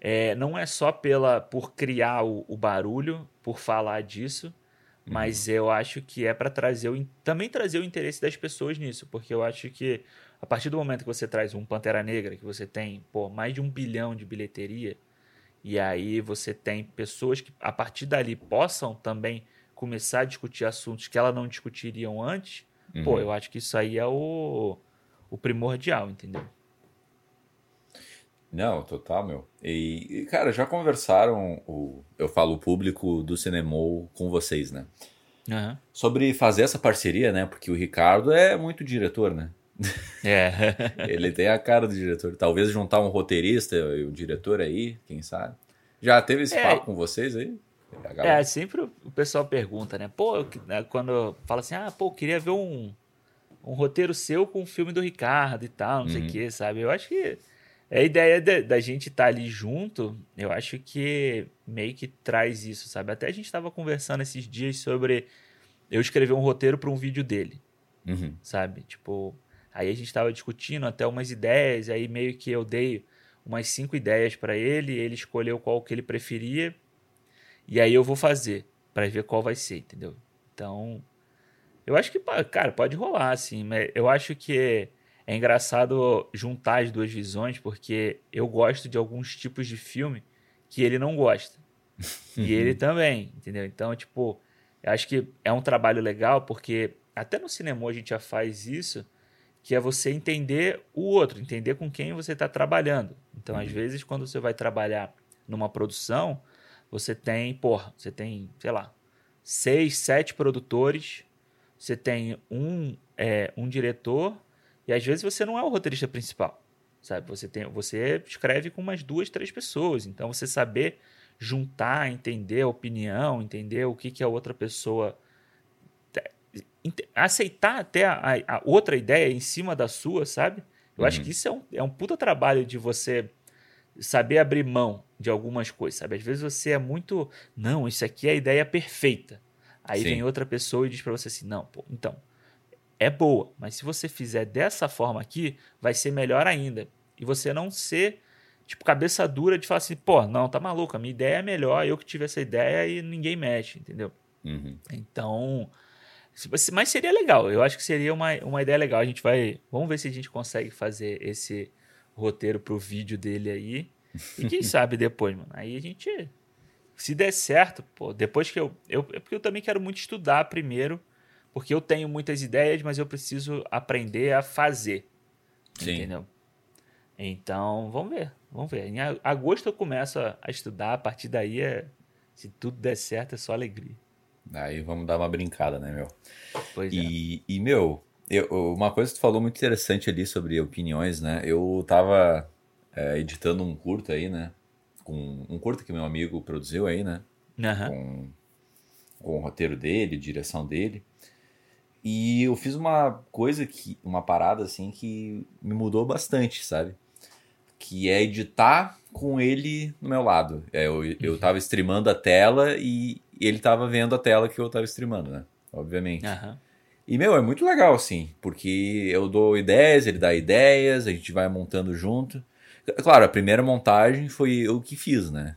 é, não é só pela por criar o, o barulho, por falar disso, uhum. mas eu acho que é para trazer o, também trazer o interesse das pessoas nisso, porque eu acho que a partir do momento que você traz um Pantera Negra, que você tem pô, mais de um bilhão de bilheteria, e aí você tem pessoas que a partir dali possam também começar a discutir assuntos que elas não discutiriam antes, uhum. pô, eu acho que isso aí é o, o primordial, entendeu? Não, total, meu. E, cara, já conversaram, o, eu falo o público do Cinemol com vocês, né? Uhum. Sobre fazer essa parceria, né? Porque o Ricardo é muito diretor, né? É. Ele tem a cara do diretor. Talvez juntar um roteirista e o um diretor aí, quem sabe. Já teve esse é. papo com vocês aí? É, sempre o pessoal pergunta, né? Pô, né, quando fala assim, ah, pô, eu queria ver um, um roteiro seu com o um filme do Ricardo e tal, não uhum. sei o uhum. que, sabe? Eu acho que a ideia da gente estar tá ali junto, eu acho que meio que traz isso, sabe? Até a gente estava conversando esses dias sobre eu escrever um roteiro para um vídeo dele, uhum. sabe? Tipo, aí a gente estava discutindo até umas ideias, aí meio que eu dei umas cinco ideias para ele, ele escolheu qual que ele preferia, e aí eu vou fazer para ver qual vai ser, entendeu? Então, eu acho que, cara, pode rolar, assim, mas eu acho que é engraçado juntar as duas visões, porque eu gosto de alguns tipos de filme que ele não gosta. e ele também, entendeu? Então, tipo, eu acho que é um trabalho legal, porque até no cinema a gente já faz isso, que é você entender o outro, entender com quem você está trabalhando. Então, uhum. às vezes, quando você vai trabalhar numa produção, você tem, porra, você tem, sei lá, seis, sete produtores, você tem um, é, um diretor e às vezes você não é o roteirista principal, sabe? Você tem, você escreve com umas duas, três pessoas. Então você saber juntar, entender a opinião, entender o que, que a outra pessoa aceitar até a, a, outra ideia em cima da sua, sabe? Eu uhum. acho que isso é um, é um puta trabalho de você saber abrir mão de algumas coisas, sabe? Às vezes você é muito, não, isso aqui é a ideia perfeita. Aí Sim. vem outra pessoa e diz para você assim, não, pô, então, é boa, mas se você fizer dessa forma aqui, vai ser melhor ainda. E você não ser, tipo, cabeça dura de falar assim, pô, não, tá maluco, a minha ideia é melhor, eu que tive essa ideia e ninguém mexe, entendeu? Uhum. Então, Mas seria legal, eu acho que seria uma, uma ideia legal. A gente vai. Vamos ver se a gente consegue fazer esse roteiro pro vídeo dele aí. E quem sabe depois, mano. Aí a gente. Se der certo, pô, depois que eu. eu é porque eu também quero muito estudar primeiro. Porque eu tenho muitas ideias, mas eu preciso aprender a fazer. Sim. Entendeu? Então, vamos ver. Vamos ver. Em agosto eu começo a, estudar, a partir daí é. Se tudo der certo, é só alegria. Aí vamos dar uma brincada, né, meu? Pois e, é. E, meu, eu, uma coisa que tu falou muito interessante ali sobre opiniões, né? Eu tava é, editando um curto aí, né? Com um curto que meu amigo produziu aí, né? Uhum. Com, com o roteiro dele, direção dele. E eu fiz uma coisa que, uma parada assim que me mudou bastante, sabe? Que é editar com ele no meu lado. É, eu, eu uhum. tava streamando a tela e ele tava vendo a tela que eu tava streamando, né? Obviamente. Uhum. E, meu, é muito legal, assim, porque eu dou ideias, ele dá ideias, a gente vai montando junto. Claro, a primeira montagem foi eu que fiz, né?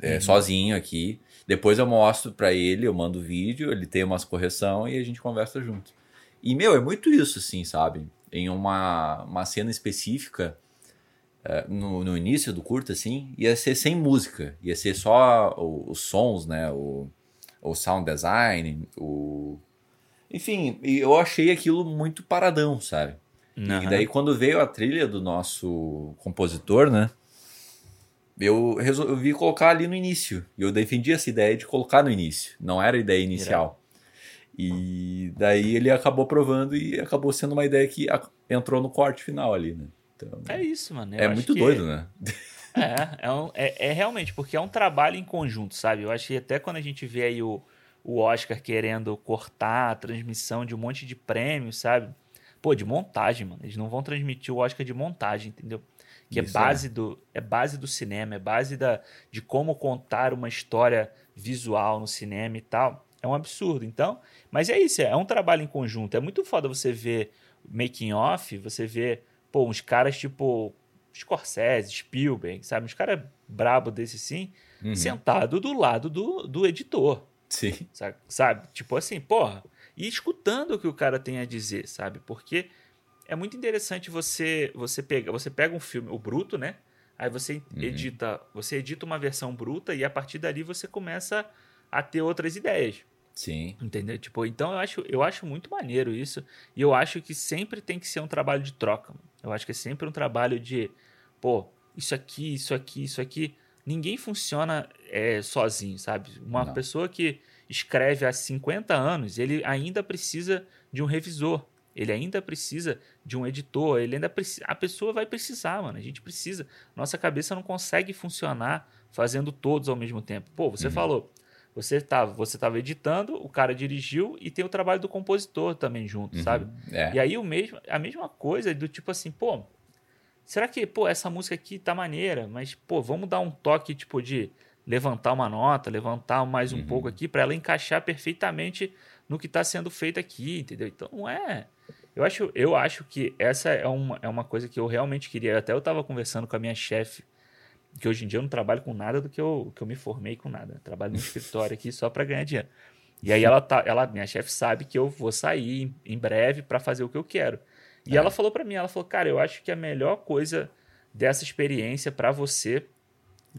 É, uhum. Sozinho aqui. Depois eu mostro para ele, eu mando o vídeo, ele tem umas correção e a gente conversa junto. E, meu, é muito isso, assim, sabe? Em uma, uma cena específica, é, no, no início do curto, assim, ia ser sem música. Ia ser só os sons, né? O, o sound design, o... Enfim, eu achei aquilo muito paradão, sabe? Uhum. E daí quando veio a trilha do nosso compositor, né? Eu resolvi colocar ali no início. E eu defendi essa ideia de colocar no início. Não era a ideia inicial. E daí ele acabou provando e acabou sendo uma ideia que entrou no corte final ali, né? Então, é isso, mano. Eu é muito doido, né? É, é, um, é, é, realmente, porque é um trabalho em conjunto, sabe? Eu acho que até quando a gente vê aí o, o Oscar querendo cortar a transmissão de um monte de prêmios, sabe? Pô, de montagem, mano. Eles não vão transmitir o Oscar de montagem, entendeu? Que é Isso é base, é. Do, é base do cinema, é base da, de como contar uma história visual no cinema e tal. É um absurdo. Então, mas é isso, é um trabalho em conjunto. É muito foda você ver making off, você ver, pô, uns caras tipo Scorsese, Spielberg, sabe? Uns caras brabo desse sim, uhum. sentado do lado do, do editor. Sim. Sabe? sabe? Tipo assim, porra. E escutando o que o cara tem a dizer, sabe? Porque é muito interessante você você pega, você pega um filme, o bruto, né? Aí você uhum. edita, você edita uma versão bruta e a partir dali você começa a ter outras ideias. Sim. Entendeu? Tipo, então eu acho, eu acho muito maneiro isso. E eu acho que sempre tem que ser um trabalho de troca. Eu acho que é sempre um trabalho de, pô, isso aqui, isso aqui, isso aqui. Ninguém funciona é, sozinho, sabe? Uma Não. pessoa que escreve há 50 anos, ele ainda precisa de um revisor. Ele ainda precisa de um editor, ele ainda precisa, a pessoa vai precisar, mano. A gente precisa. Nossa cabeça não consegue funcionar fazendo todos ao mesmo tempo. Pô, você uhum. falou, você estava você tava editando, o cara dirigiu e tem o trabalho do compositor também junto, uhum, sabe? É. E aí o mesmo, a mesma coisa do tipo assim, pô, será que, pô, essa música aqui tá maneira, mas, pô, vamos dar um toque, tipo, de levantar uma nota, levantar mais um uhum. pouco aqui para ela encaixar perfeitamente no que está sendo feito aqui, entendeu? Então, não é... Eu acho, eu acho que essa é uma, é uma coisa que eu realmente queria. Até eu estava conversando com a minha chefe que hoje em dia eu não trabalho com nada do que eu, que eu me formei com nada. Eu trabalho no escritório aqui só para ganhar dinheiro. E aí ela tá, ela, minha chefe sabe que eu vou sair em, breve para fazer o que eu quero. E é. ela falou para mim, ela falou: "Cara, eu acho que a melhor coisa dessa experiência para você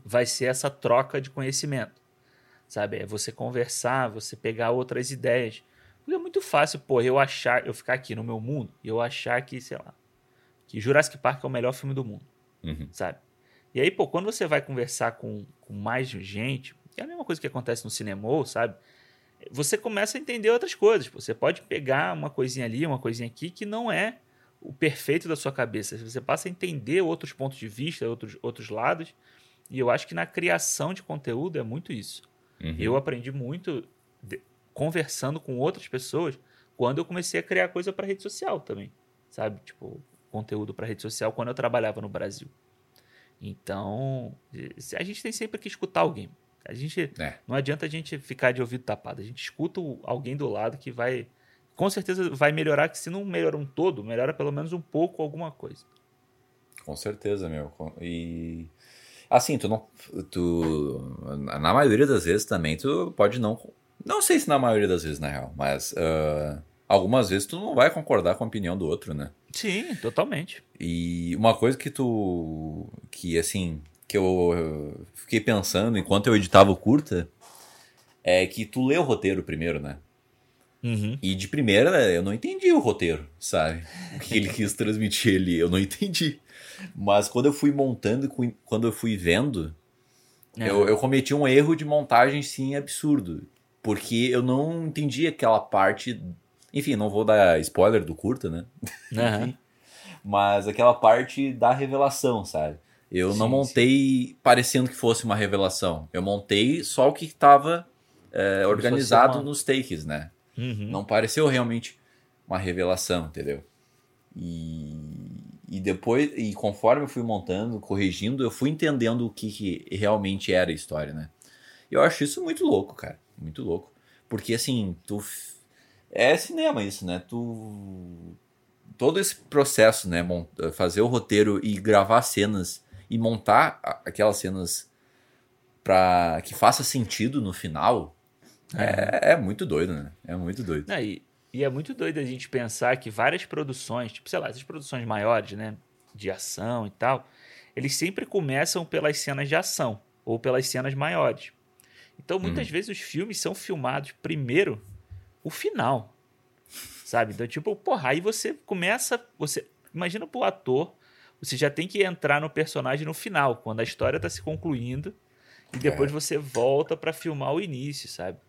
vai ser essa troca de conhecimento. Sabe? É você conversar, você pegar outras ideias. Porque é muito fácil, pô, eu achar, eu ficar aqui no meu mundo e eu achar que, sei lá, que Jurassic Park é o melhor filme do mundo. Uhum. Sabe? E aí, pô, quando você vai conversar com, com mais gente, que é a mesma coisa que acontece no cinema, sabe? Você começa a entender outras coisas. Você pode pegar uma coisinha ali, uma coisinha aqui, que não é o perfeito da sua cabeça. Você passa a entender outros pontos de vista, outros, outros lados. E eu acho que na criação de conteúdo é muito isso. Uhum. Eu aprendi muito de, conversando com outras pessoas quando eu comecei a criar coisa para rede social também. Sabe? Tipo, conteúdo para rede social quando eu trabalhava no Brasil. Então, a gente tem sempre que escutar alguém. A gente é. não adianta a gente ficar de ouvido tapado. A gente escuta alguém do lado que vai, com certeza, vai melhorar. Que se não melhora um todo, melhora pelo menos um pouco alguma coisa. Com certeza, meu. E assim, tu não, tu na maioria das vezes também tu pode não Não sei se na maioria das vezes, na real, mas uh, algumas vezes tu não vai concordar com a opinião do outro, né? Sim, totalmente. E uma coisa que tu. que assim. que eu fiquei pensando enquanto eu editava o curta é que tu lê o roteiro primeiro, né? Uhum. E de primeira eu não entendi o roteiro, sabe? O que ele quis transmitir ali, eu não entendi. Mas quando eu fui montando, quando eu fui vendo, é. eu, eu cometi um erro de montagem sim absurdo. Porque eu não entendi aquela parte. Enfim, não vou dar spoiler do curta, né? Uhum. Mas aquela parte da revelação, sabe? Eu sim, não montei sim. parecendo que fosse uma revelação. Eu montei só o que estava é, organizado uma... nos takes, né? Uhum. Não pareceu realmente uma revelação, entendeu? E, e depois, e conforme eu fui montando, corrigindo, eu fui entendendo o que, que realmente era a história, né? Eu acho isso muito louco, cara. Muito louco. Porque assim, tu. É cinema isso, né? Tu. Todo esse processo, né? Fazer o roteiro e gravar cenas e montar aquelas cenas para que faça sentido no final é, é muito doido, né? É muito doido. Não, e, e é muito doido a gente pensar que várias produções, tipo, sei lá, essas produções maiores, né? De ação e tal, eles sempre começam pelas cenas de ação ou pelas cenas maiores. Então, muitas hum. vezes os filmes são filmados primeiro o final. Sabe? Então, tipo, porra, aí você começa. Você Imagina pro ator, você já tem que entrar no personagem no final, quando a história tá se concluindo, e depois é. você volta para filmar o início, sabe?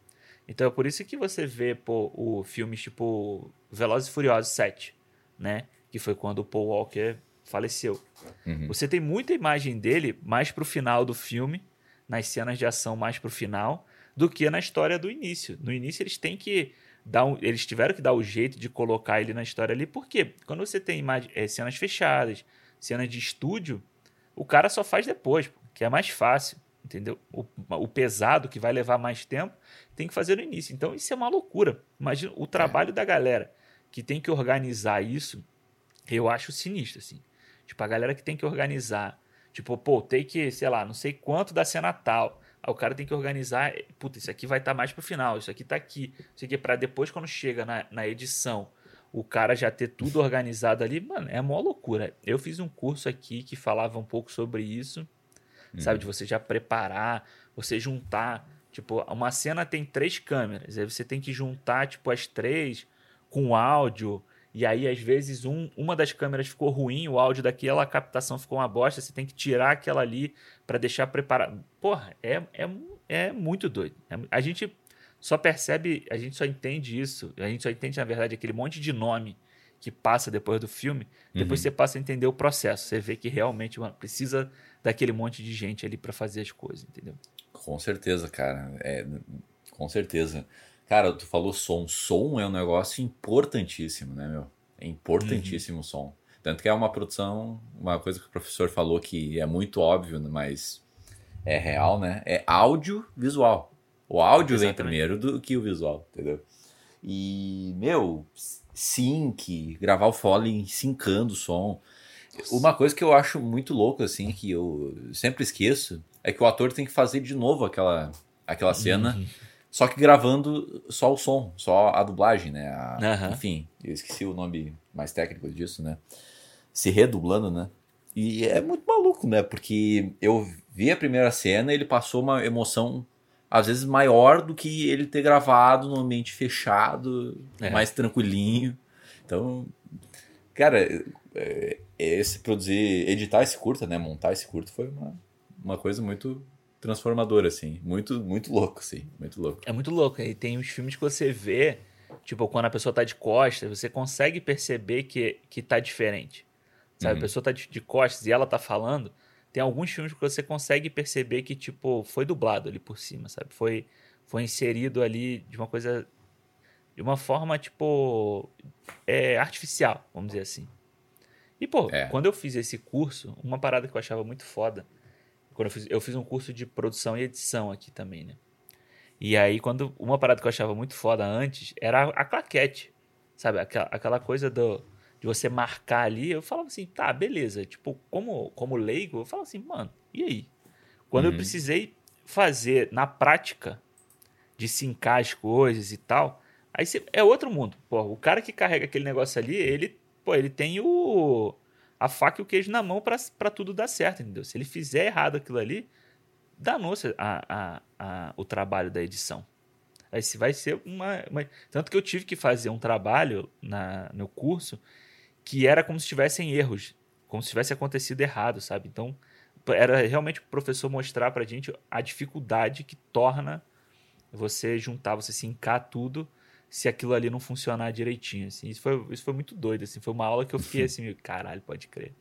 Então é por isso que você vê pô, o filmes tipo Velozes e Furiosos 7, né? Que foi quando o Paul Walker faleceu. Uhum. Você tem muita imagem dele mais pro final do filme, nas cenas de ação mais pro final, do que na história do início. No início eles têm que dar um, eles tiveram que dar o jeito de colocar ele na história ali, porque quando você tem imagem, é, cenas fechadas, cenas de estúdio, o cara só faz depois, que é mais fácil, entendeu? O, o pesado que vai levar mais tempo tem que fazer no início. Então isso é uma loucura. Imagina o trabalho é. da galera que tem que organizar isso, eu acho sinistro, assim. Tipo, a galera que tem que organizar, tipo, pô, tem que, sei lá, não sei quanto da cena tal. Aí o cara tem que organizar, puta, isso aqui vai estar tá mais pro final, isso aqui tá aqui, isso aqui é pra depois, quando chega na, na edição, o cara já ter tudo organizado ali, mano, é uma loucura. Eu fiz um curso aqui que falava um pouco sobre isso, uhum. sabe, de você já preparar, você juntar Tipo, uma cena tem três câmeras, aí você tem que juntar, tipo, as três com áudio, e aí, às vezes, um, uma das câmeras ficou ruim, o áudio daquela captação ficou uma bosta, você tem que tirar aquela ali para deixar preparado. Porra, é, é, é muito doido. É, a gente só percebe, a gente só entende isso, a gente só entende, na verdade, aquele monte de nome que passa depois do filme, depois uhum. você passa a entender o processo. Você vê que realmente mano, precisa daquele monte de gente ali para fazer as coisas, entendeu? Com certeza, cara. É, com certeza. Cara, tu falou som. Som é um negócio importantíssimo, né, meu? É importantíssimo o uhum. som. Tanto que é uma produção, uma coisa que o professor falou que é muito óbvio, mas é real, né? É áudio visual. O áudio Exatamente. vem primeiro do que o visual, entendeu? E, meu, sync, gravar o Foley sincando o som. Uma coisa que eu acho muito louco, assim, que eu sempre esqueço, é que o ator tem que fazer de novo aquela, aquela cena, uhum. Só que gravando só o som, só a dublagem, né? A, uhum. Enfim, eu esqueci o nome mais técnico disso, né? Se redublando, né? E é muito maluco, né? Porque eu vi a primeira cena e ele passou uma emoção, às vezes, maior do que ele ter gravado no ambiente fechado, é. mais tranquilinho. Então, cara, é, esse produzir, editar esse curta, né, montar esse curta foi uma, uma coisa muito transformadora, assim, muito, muito louco, assim, muito louco. É muito louco, e tem uns filmes que você vê, tipo, quando a pessoa tá de costas, você consegue perceber que, que tá diferente, sabe, uhum. a pessoa tá de, de costas e ela tá falando, tem alguns filmes que você consegue perceber que, tipo, foi dublado ali por cima, sabe, foi, foi inserido ali de uma coisa, de uma forma, tipo, é, artificial, vamos dizer assim. E, pô, é. quando eu fiz esse curso, uma parada que eu achava muito foda, quando eu fiz, eu fiz um curso de produção e edição aqui também, né? E aí, quando uma parada que eu achava muito foda antes era a, claquete, sabe? Aquela, aquela coisa do, de você marcar ali. Eu falava assim, tá, beleza. Tipo, como, como leigo, eu falava assim, mano, e aí? Quando uhum. eu precisei fazer na prática, de sincar as coisas e tal. Aí você, é outro mundo. Pô, o cara que carrega aquele negócio ali, ele, pô, ele tem o a faca e o queijo na mão para tudo dar certo, entendeu? Se ele fizer errado aquilo ali, danou-se a, a, a, o trabalho da edição. Aí se vai ser uma, uma, Tanto que eu tive que fazer um trabalho na, no curso que era como se tivessem erros, como se tivesse acontecido errado, sabe? Então, era realmente o professor mostrar pra gente a dificuldade que torna você juntar, você se encar tudo se aquilo ali não funcionar direitinho, assim. Isso foi, isso foi muito doido, assim. Foi uma aula que eu fiquei assim, caralho, pode crer.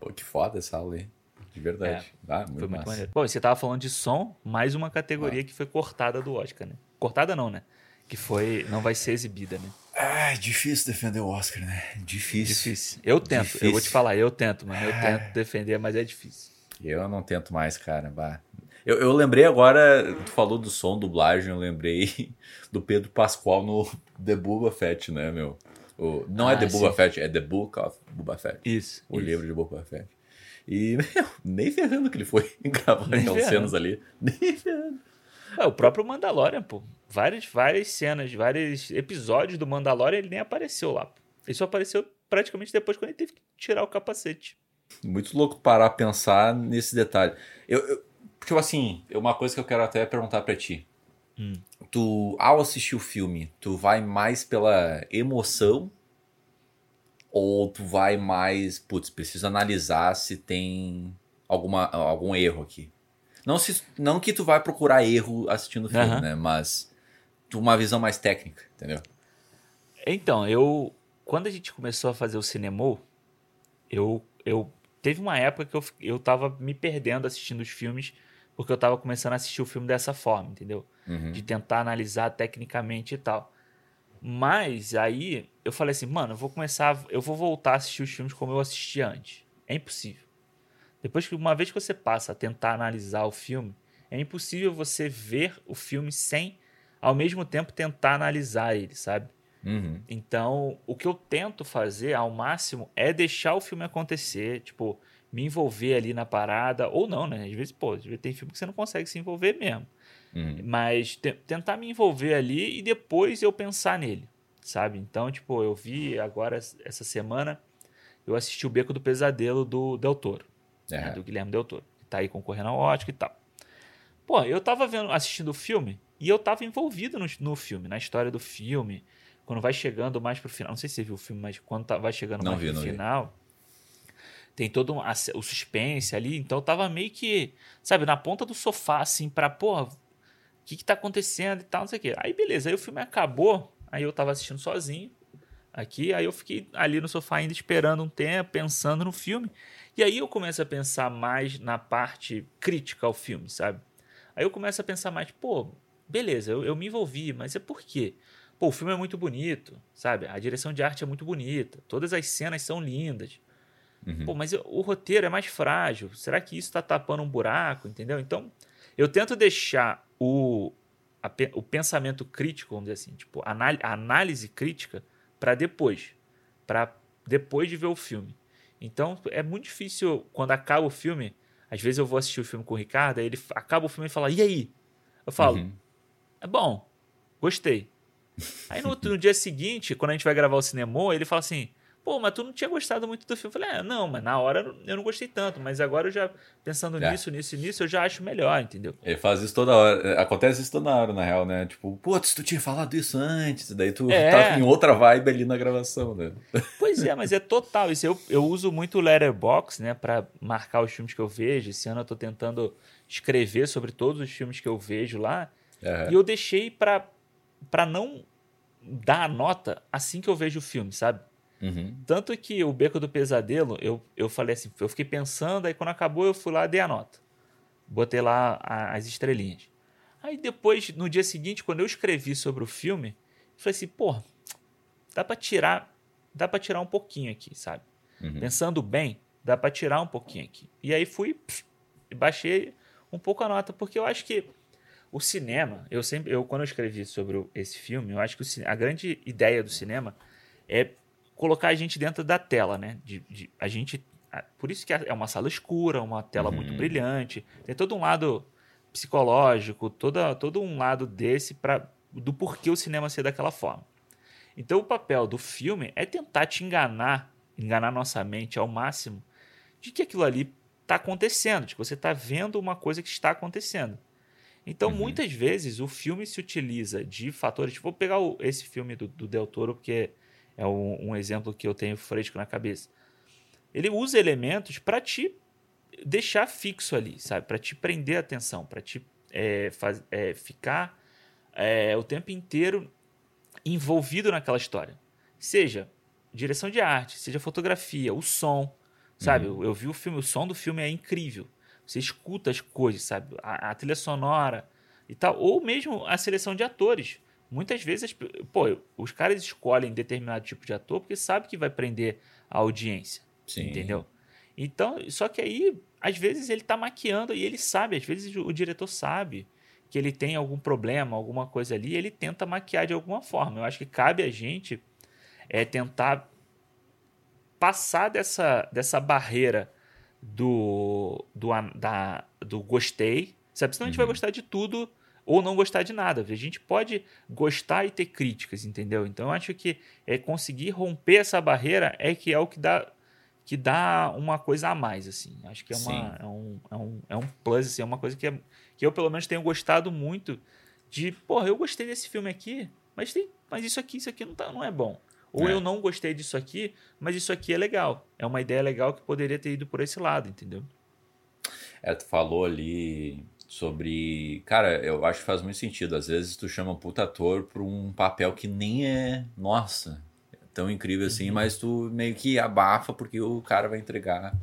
Pô, que foda essa aula aí. De verdade. É, ah, muito foi muito massa. maneiro. Bom, você tava falando de som, mais uma categoria ah. que foi cortada do Oscar, né? Cortada não, né? Que foi. Não vai ser exibida, né? Ah, é difícil defender o Oscar, né? Difícil. Difícil. Eu tento, difícil. eu vou te falar, eu tento, mano. Eu ah. tento defender, mas é difícil. Eu não tento mais, cara. Bah. Eu, eu lembrei agora, tu falou do som, dublagem, eu lembrei do Pedro Pascoal no The Boba Fett, né, meu? O, não é ah, é The Boba Fett, é The Book of Boba Fett. Isso. O isso. livro de Boba Fett. E, meu, nem ferrando que ele foi gravando aquelas cenas ali. Nem ferrando. É, o próprio Mandalorian, pô. Várias, várias cenas, vários episódios do Mandalorian, ele nem apareceu lá. Ele só apareceu praticamente depois quando ele teve que tirar o capacete. Muito louco parar a pensar nesse detalhe. Eu, eu tipo assim, uma coisa que eu quero até perguntar para ti. Hum. Tu, ao assistir o filme, tu vai mais pela emoção ou tu vai mais, putz, preciso analisar se tem alguma, algum erro aqui? Não, se, não que tu vai procurar erro assistindo o filme, uhum. né? Mas tu, uma visão mais técnica, entendeu? Então, eu. Quando a gente começou a fazer o cinema, eu, eu. Teve uma época que eu, eu tava me perdendo assistindo os filmes, porque eu tava começando a assistir o filme dessa forma, entendeu? Uhum. De tentar analisar tecnicamente e tal. Mas aí eu falei assim, mano, eu vou começar, eu vou voltar a assistir os filmes como eu assisti antes. É impossível. Depois que uma vez que você passa a tentar analisar o filme, é impossível você ver o filme sem ao mesmo tempo tentar analisar ele, sabe? Uhum. Então, o que eu tento fazer ao máximo é deixar o filme acontecer, tipo, me envolver ali na parada, ou não, né? Às vezes, pô, tem filme que você não consegue se envolver mesmo. Uhum. Mas tentar me envolver ali e depois eu pensar nele, sabe? Então, tipo, eu vi agora, essa semana, eu assisti o Beco do Pesadelo do Del Toro né, do Guilherme Del Toro, que tá aí concorrendo ao Oscar e tal. Pô, eu tava vendo, assistindo o filme e eu tava envolvido no, no filme, na história do filme. Quando vai chegando mais pro final, não sei se você viu o filme, mas quando tá, vai chegando não mais vi, pro final, vi. Tem todo a, o suspense ali. Então eu tava meio que, sabe, na ponta do sofá, assim, pra, pô, o que que tá acontecendo e tal, não sei o quê. Aí beleza, aí o filme acabou, aí eu tava assistindo sozinho aqui, aí eu fiquei ali no sofá ainda esperando um tempo, pensando no filme. E aí eu começo a pensar mais na parte crítica ao filme, sabe? Aí eu começo a pensar mais, pô, beleza, eu, eu me envolvi, mas é por quê? Pô, o filme é muito bonito, sabe? A direção de arte é muito bonita, todas as cenas são lindas. Uhum. Pô, mas o roteiro é mais frágil. Será que isso está tapando um buraco, entendeu? Então, eu tento deixar o, a, o pensamento crítico, vamos dizer assim, tipo, a análise crítica para depois, para depois de ver o filme. Então é muito difícil quando acaba o filme. Às vezes eu vou assistir o filme com o Ricardo, aí ele acaba o filme e fala: E aí? Eu falo: uhum. É bom, gostei. Aí no, no, dia seguinte, quando a gente vai gravar o cinema, ele fala assim: Pô, mas tu não tinha gostado muito do filme. Eu falei: É, não, mas na hora eu não gostei tanto, mas agora eu já, pensando é. nisso, nisso e nisso, eu já acho melhor, entendeu? Ele faz isso toda hora. Acontece isso toda hora, na real, né? Tipo, putz, tu tinha falado isso antes, daí tu é. tá em outra vibe ali na gravação, né? Pois é, mas é total isso. Eu, eu uso muito o Letterbox, né, pra marcar os filmes que eu vejo. Esse ano eu tô tentando escrever sobre todos os filmes que eu vejo lá. Uhum. E eu deixei pra, pra não dar a nota assim que eu vejo o filme, sabe? Uhum. Tanto que o Beco do Pesadelo, eu, eu falei assim, eu fiquei pensando, aí quando acabou eu fui lá dei a nota. Botei lá a, as estrelinhas. Aí depois, no dia seguinte, quando eu escrevi sobre o filme, eu falei assim, pô, dá pra tirar, dá pra tirar um pouquinho aqui, sabe? Uhum. Pensando bem, dá pra tirar um pouquinho aqui. E aí fui, pff, baixei um pouco a nota, porque eu acho que o cinema, eu sempre, eu quando eu escrevi sobre esse filme, eu acho que o, a grande ideia do cinema é colocar a gente dentro da tela, né? De, de a gente, por isso que é uma sala escura, uma tela uhum. muito brilhante, tem todo um lado psicológico, toda, todo um lado desse para do porquê o cinema ser daquela forma. Então o papel do filme é tentar te enganar, enganar nossa mente ao máximo de que aquilo ali está acontecendo, de que você está vendo uma coisa que está acontecendo. Então, uhum. muitas vezes, o filme se utiliza de fatores. Vou pegar o, esse filme do, do, Del Toro, porque é um, um, exemplo que eu tenho fresco na cabeça. Ele usa elementos para te deixar fixo ali, sabe? Para te prender a atenção, para te é, faz, é, ficar é, o tempo inteiro envolvido naquela história. Seja direção de arte, seja fotografia, o som, sabe? Uhum. Eu, eu vi o filme, o som do filme é incrível. Você escuta as coisas, sabe? A, a, trilha sonora e tal. Ou mesmo a seleção de atores. Muitas vezes, pô, os caras escolhem determinado tipo de ator porque sabe que vai prender a audiência. Sim. Entendeu? Então, só que aí, às vezes, ele tá maquiando e ele sabe, às vezes o diretor sabe que ele tem algum problema, alguma coisa ali, e ele tenta maquiar de alguma forma. Eu acho que cabe a gente é tentar passar dessa, dessa barreira do, do, da, do gostei, sabe? Senão a gente vai uhum. gostar de tudo ou não gostar de nada. A gente pode gostar e ter críticas, entendeu? Então eu acho que é conseguir romper essa barreira é que é o que dá que dá uma coisa a mais, assim. Acho que é, uma, é, um, é, um, é um plus, assim, é uma coisa que, é, que eu, pelo menos, tenho gostado muito de, porra, eu gostei desse filme aqui, mas, tem, mas isso aqui, isso aqui não, tá, não é bom. Ou é. eu não gostei disso aqui, mas isso aqui é legal. É uma ideia legal que poderia ter ido por esse lado, entendeu? É, tu falou ali sobre. Cara, eu acho que faz muito sentido. Às vezes tu chama um puta ator pra um papel que nem é. Nossa, é tão incrível assim, uhum. mas tu meio que abafa porque o cara vai entregar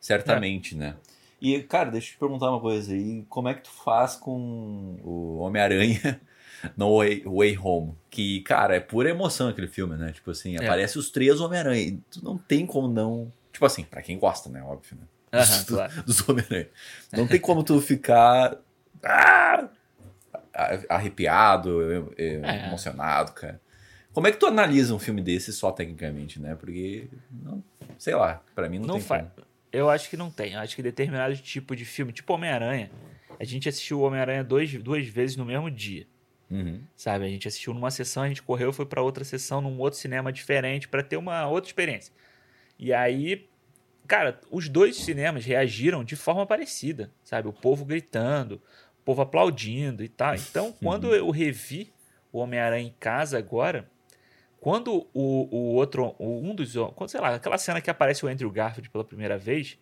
certamente, é. né? E, cara, deixa eu te perguntar uma coisa aí. Como é que tu faz com o Homem-Aranha No Way, Way Home. Que, cara, é pura emoção aquele filme, né? Tipo assim, é. aparece os três Homem-Aranha. Tu não tem como não. Tipo assim, pra quem gosta, né? Óbvio, né? Dos, claro. dos Homem-Aranha. Não tem como tu ficar. Ah, arrepiado, é. emocionado, cara. Como é que tu analisa um filme desse só tecnicamente, né? Porque, não, sei lá, para mim não, não tem faz. Eu acho que não tem. Eu acho que determinado tipo de filme, tipo Homem-Aranha, a gente assistiu o Homem-Aranha duas vezes no mesmo dia. Uhum. Sabe? A gente assistiu numa sessão, a gente correu, foi para outra sessão num outro cinema diferente para ter uma outra experiência. E aí, cara, os dois cinemas reagiram de forma parecida, sabe? O povo gritando, o povo aplaudindo e tal. Então, quando uhum. eu revi o Homem-Aranha em casa agora, quando o, o outro, um dos, quando, sei lá, aquela cena que aparece o Andrew Garfield pela primeira vez,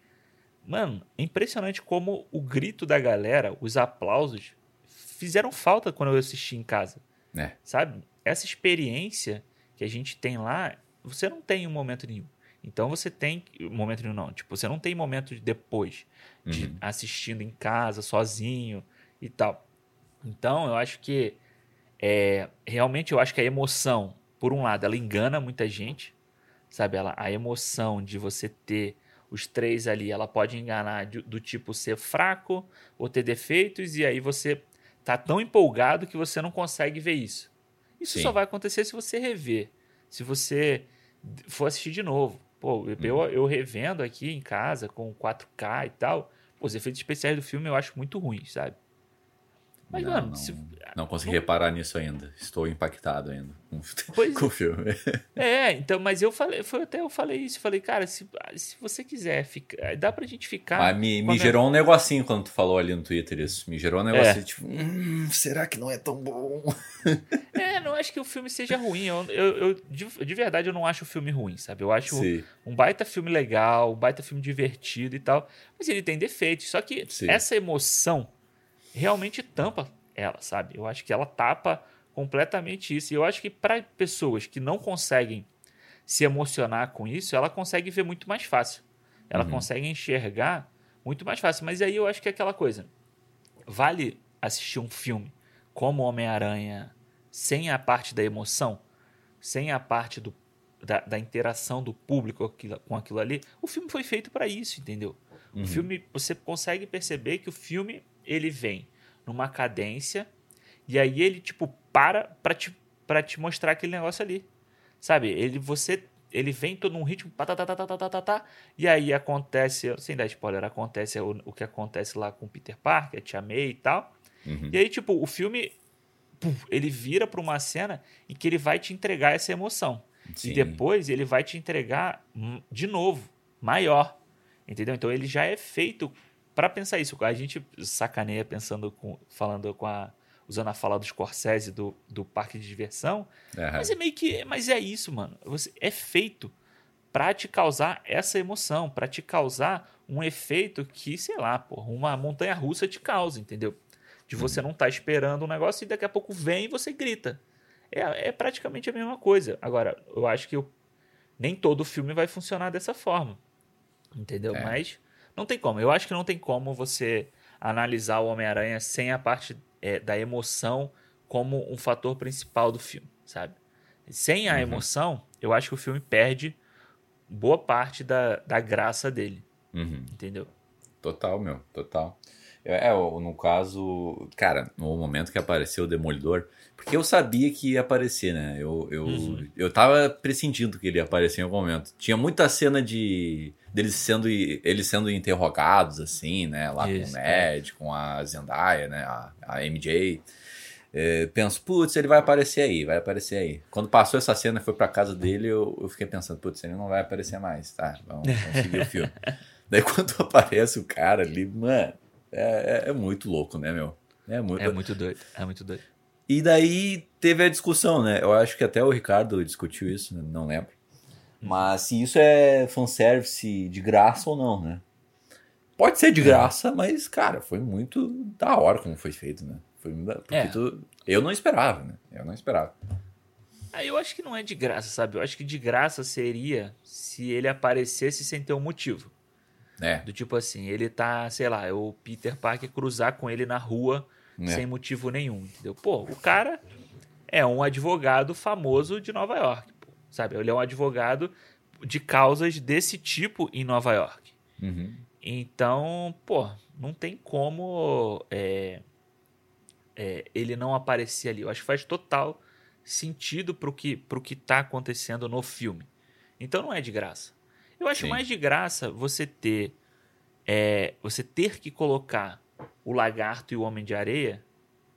mano, é impressionante como o grito da galera, os aplausos fizeram falta quando eu assisti em casa. É. Sabe? Essa experiência que a gente tem lá, você não tem em um momento nenhum. Então você tem. Momento nenhum, não. Tipo, você não tem momento depois de uhum. assistindo em casa, sozinho e tal. Então, eu acho que. É, realmente, eu acho que a emoção, por um lado, ela engana muita gente. Sabe? Ela, a emoção de você ter os três ali, ela pode enganar do, do tipo ser fraco ou ter defeitos, e aí você tá tão empolgado que você não consegue ver isso. Isso Sim. só vai acontecer se você rever, se você for assistir de novo. Pô, eu, uhum. eu revendo aqui em casa com 4K e tal, pô, os efeitos especiais do filme eu acho muito ruins, sabe? Mas, não, mano, não, se, não consegui não, reparar nisso ainda. Estou impactado ainda com, com o filme. É, então, mas eu falei, foi até eu falei isso, falei, cara, se, se você quiser ficar, dá pra gente ficar. Mas me, me gerou é... um negocinho quando tu falou ali no Twitter isso. Me gerou um negocinho, é. tipo, hum, será que não é tão bom? É, não acho que o filme seja ruim. Eu, eu, eu de, de, verdade, eu não acho o filme ruim, sabe? Eu acho Sim. um baita filme legal, um baita filme divertido e tal. Mas ele tem defeitos. Só que Sim. essa emoção realmente tampa ela, sabe? Eu acho que ela tapa completamente isso. E eu acho que para pessoas que não conseguem se emocionar com isso, ela consegue ver muito mais fácil. Ela uhum. consegue enxergar muito mais fácil. Mas aí eu acho que é aquela coisa. Vale assistir um filme como Homem-Aranha sem a parte da emoção, sem a parte do, da, da interação do público com aquilo ali? O filme foi feito para isso, entendeu? Uhum. O filme, você consegue perceber que o filme ele vem numa cadência e aí ele, tipo, para pra te, para te mostrar aquele negócio ali. Sabe? Ele, você, ele vem todo num ritmo, tá, tá, tá, tá, e aí acontece, sem dar spoiler, acontece o, o que acontece lá com Peter Parker, te Tia May e tal. Uhum. E aí, tipo, o filme, ele vira pra uma cena em que ele vai te entregar essa emoção. Sim. E depois ele vai te entregar hum, de novo, maior. Entendeu? Então ele já é feito para pensar isso. A gente sacaneia pensando com, falando com a usando a fala do Scorsese do, do parque de diversão, Aham. mas é meio que, mas é isso, mano. Você é feito para te causar essa emoção, para te causar um efeito que, sei lá, porra, uma montanha russa te causa, entendeu? De você não estar esperando um negócio e daqui a pouco vem e você grita. É, é praticamente a mesma coisa. Agora, eu acho que eu- nem todo filme vai funcionar dessa forma. Entendeu? É. Mas não tem como. Eu acho que não tem como você analisar o Homem-Aranha sem a parte é, da emoção como um fator principal do filme, sabe? Sem a Uhum. emoção, eu acho que o filme perde boa parte da, da graça dele, Uhum. entendeu? Total, meu, total. É, é, no caso, cara, no momento que apareceu o Demolidor, porque eu sabia que ia aparecer, né? Eu, eu, Uhum. eu tava pressentindo que ele ia aparecer em algum momento. Tinha muita cena de deles sendo eles sendo interrogados assim, né, lá Isso, com o Ned, com a Zendaya, né, a, a MJ. É, penso, putz, ele vai aparecer aí, vai aparecer aí. Quando passou essa cena e foi pra casa dele, eu, eu fiquei pensando, putz, ele não vai aparecer mais, tá? Vamos, vamos seguir o filme. Daí quando aparece o cara ali, mano, é, é- é muito louco, né, meu? É muito. É muito doido, é muito doido. E daí teve a discussão, né? Eu acho que até o Ricardo discutiu isso, né? não lembro. Mas se isso é fanservice de graça ou não, né? Pode ser de graça, mas, cara, foi muito da hora como foi feito, né? Foi, porque É. tu- eu não esperava, né? Eu não esperava. Ah, eu acho que não é de graça, sabe? Eu acho que de graça seria se ele aparecesse sem ter um motivo. É, Do tipo assim, ele tá, sei lá, o Peter Parker cruzar com ele na rua É. sem motivo nenhum, entendeu? Pô, o cara é um advogado famoso de Nova York, pô, sabe? Ele é um advogado de causas desse tipo em Nova York. Uhum. Então, pô, não tem como é, é, ele não aparecer ali. Eu acho que faz total sentido pro que, pro que tá acontecendo no filme. Então não é de graça. Eu acho Sim. mais de graça você ter é, você ter que colocar o lagarto e o homem de areia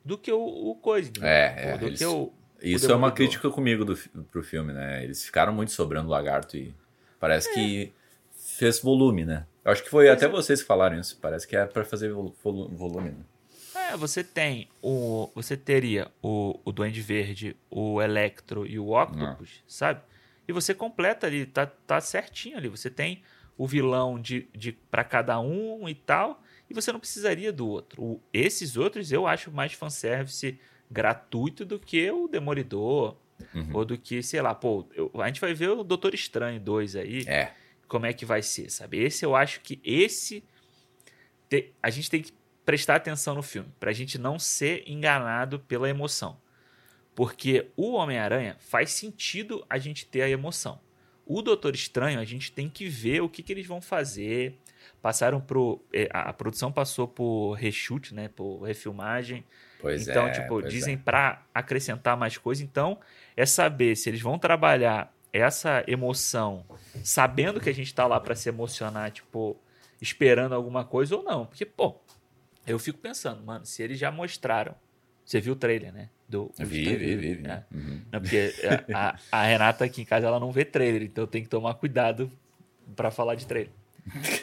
do que o, o coisa. É, é, do eles- que o, Isso o é uma crítica comigo do, pro filme, né? Eles ficaram muito sobrando lagarto e parece que fez volume, né? Eu acho que foi até vocês que falaram isso. Parece que é pra fazer volu- volu- volume, né? É, você tem o. Você teria o, o Duende Verde, o Electro e o Octopus, sabe? E você completa ali, tá, tá certinho ali. Você tem o vilão de, de para cada um e tal, e você não precisaria do outro. O- esses outros eu acho mais fanservice gratuito do que o Demolidor, Uhum. ou do que, sei lá, pô, eu- a gente vai ver o Doutor Estranho 2 aí É, como é que vai ser, sabe? Esse eu acho que esse te- a gente tem que prestar atenção no filme pra gente não ser enganado pela emoção. Porque o Homem-Aranha faz sentido a gente ter a emoção. O Doutor Estranho, a gente tem que ver o que, que eles vão fazer. Passaram pro. eh, A produção passou por reshoot, né? Por refilmagem. pois então, é. tipo, dizem é. pra acrescentar mais coisa. Então, é saber se eles vão trabalhar essa emoção sabendo que a gente tá lá pra se emocionar, tipo, esperando alguma coisa ou não. Porque, pô, eu fico pensando, mano, se eles já mostraram. Você viu o trailer, né? Do, Vi, trailers, vi, vi. vi. né? Uhum. Não, porque a, a- Renata aqui em casa ela não vê trailer, então tenho que tomar cuidado pra falar de trailer.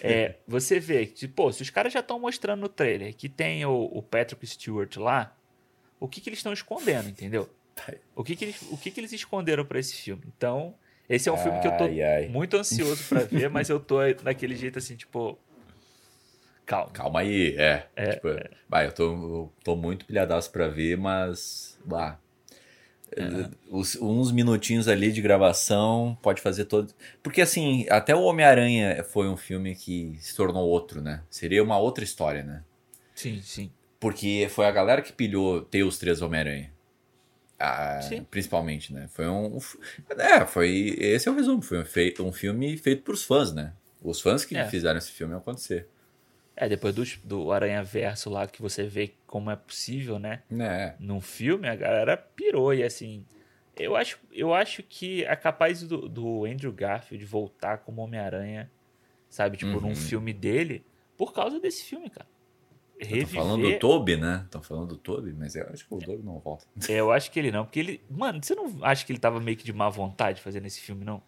É, você vê que, pô, se os caras já estão mostrando no trailer que tem o, o Patrick Stewart lá, o que, que eles estão escondendo, entendeu? O que, que, eles, o que, que eles esconderam pra esse filme? Então, esse é um filme que eu tô Ai, ai. muito ansioso pra ver, mas eu tô daquele jeito assim, tipo. Calma. Calma aí, é. tipo, Bah, eu tô, eu tô muito pilhadaço pra ver, mas. Bah, os- uns minutinhos ali de gravação pode fazer todo. Porque assim, até o Homem-Aranha foi um filme que se tornou outro, né? Seria uma outra história, né? Sim, sim. Porque foi a galera que pilhou ter os três Homem-Aranha. Ah, principalmente, né? Foi um. É, foi. Esse é o resumo. Foi um, fei- um filme feito pros fãs, né? Os fãs que É. fizeram esse filme acontecer. É, depois do, do Aranha Verso lá, que você vê como é possível, né? É. num filme, a galera pirou. E assim, Eu acho, eu acho que é capaz do, do Andrew Garfield voltar como Homem-Aranha, sabe? Tipo, uhum. num filme dele, por causa desse filme, cara. Reviver... falando do Toby, né? Estão falando do Toby, mas eu acho que o Toby não volta. É, eu acho que ele não, porque ele. Mano, você não acha que ele tava meio que de má vontade fazendo esse filme, não?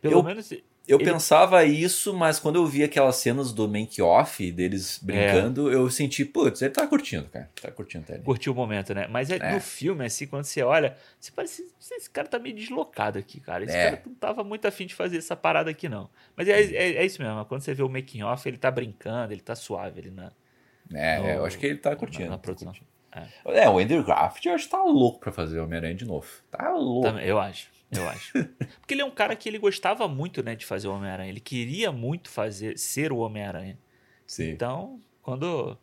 Pelo eu, menos. Eu ele... pensava isso, mas quando eu vi aquelas cenas do make-off deles brincando, é. eu senti, putz, ele tá curtindo, cara. Tá curtindo até. Curtiu o momento, né? Mas é, é. no filme, assim, quando você olha, você parece. Esse cara tá meio deslocado aqui, cara. Esse é. cara não tava muito afim de fazer essa parada aqui, não. Mas é, é, é isso mesmo. Quando você vê o making-off, ele tá brincando, ele tá suave, ele na. É, no, eu acho que ele tá curtindo. Na, na produção. Tá curtindo. É. é. o Andrew Graft, eu acho que tá louco pra fazer o Homem-Aranha de novo. Tá louco. Também, eu acho eu acho. Porque ele é um cara que ele gostava muito, né, de fazer o Homem-Aranha. Ele queria muito fazer ser o Homem-Aranha. Então, quando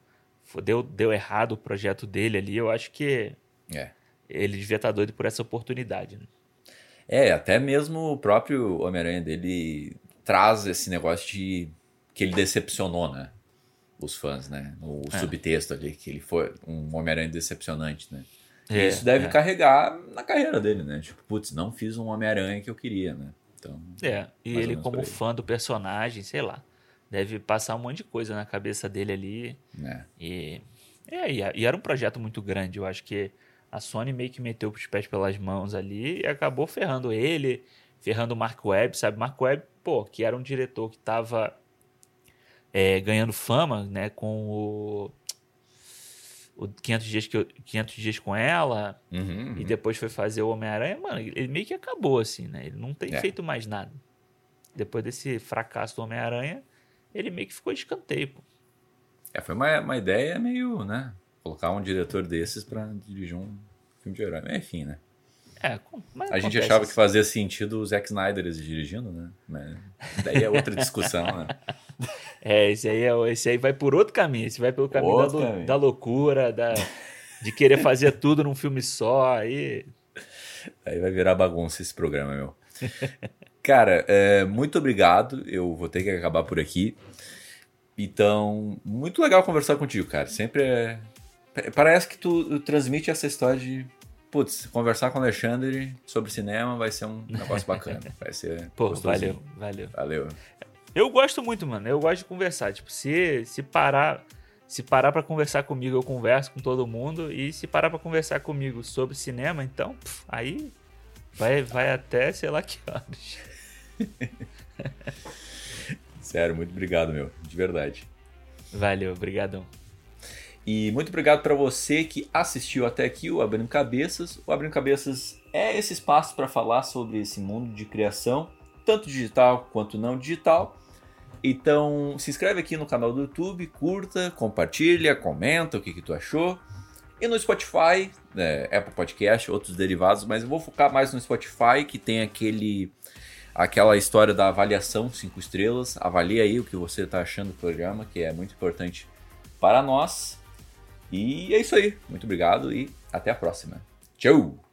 deu, deu errado o projeto dele ali, eu acho que é. ele devia estar doido por essa oportunidade. Né? É, até mesmo o próprio Homem-Aranha dele traz esse negócio de que ele decepcionou, né? Os fãs, né? O é. subtexto ali, que ele foi um Homem-Aranha decepcionante, né? É, isso deve é. carregar na carreira dele, né? Tipo, putz, não fiz um Homem-Aranha que eu queria, né? Então, é, e ele como fã do personagem, sei lá, deve passar um monte de coisa na cabeça dele ali. É. E, é, e, era um projeto muito grande, eu acho que a Sony meio que meteu os pés pelas mãos ali e acabou ferrando ele, ferrando o Mark Webb, sabe? Mark Webb, pô, que era um diretor que tava é, ganhando fama, né, com o o 500 dias, que eu, 500 dias com ela uhum, uhum. e depois foi fazer o Homem-Aranha, mano, ele meio que acabou assim, né? Ele não tem é. feito mais nada. Depois desse fracasso do Homem-Aranha, ele meio que ficou de escanteio, pô. É, foi uma, uma ideia meio, né? Colocar um diretor desses para dirigir um filme de herói. Enfim, né? É, a gente achava que fazia sentido o Zack Snyder dirigindo, né? Mas daí é outra discussão, né? É, esse aí, é, esse aí vai por outro caminho. Esse vai pelo caminho, da, caminho. da, loucura, da, de querer fazer tudo num filme só. Aí... aí vai virar bagunça esse programa, meu. Cara, é, muito obrigado. Eu vou ter que acabar por aqui. Então, muito legal conversar contigo, cara. Sempre é. Parece que tu transmite essa história de putz, conversar com o Alexandre sobre cinema vai ser um negócio bacana. Vai ser. Pô, valeu, valeu. Valeu. Eu gosto muito, mano. Eu gosto de conversar. Tipo, se, se parar. Se parar para conversar comigo, eu converso com todo mundo. E se parar para conversar comigo sobre cinema, então, aí vai, vai até sei lá que horas. Sério, muito obrigado, meu. De verdade. Valeu, obrigadão. E muito obrigado para você que assistiu até aqui o Abrindo Cabeças. O Abrindo Cabeças é esse espaço para falar sobre esse mundo de criação, tanto digital quanto não digital. Então se inscreve aqui no canal do YouTube, curta, compartilha, comenta o que, que tu achou. E no Spotify, né, Apple Podcast, outros derivados, mas eu vou focar mais no Spotify, que tem aquele aquela história da avaliação 5 estrelas. Avalie aí o que você está achando do programa, que é muito importante para nós. E é isso aí. Muito obrigado e até a próxima. Tchau!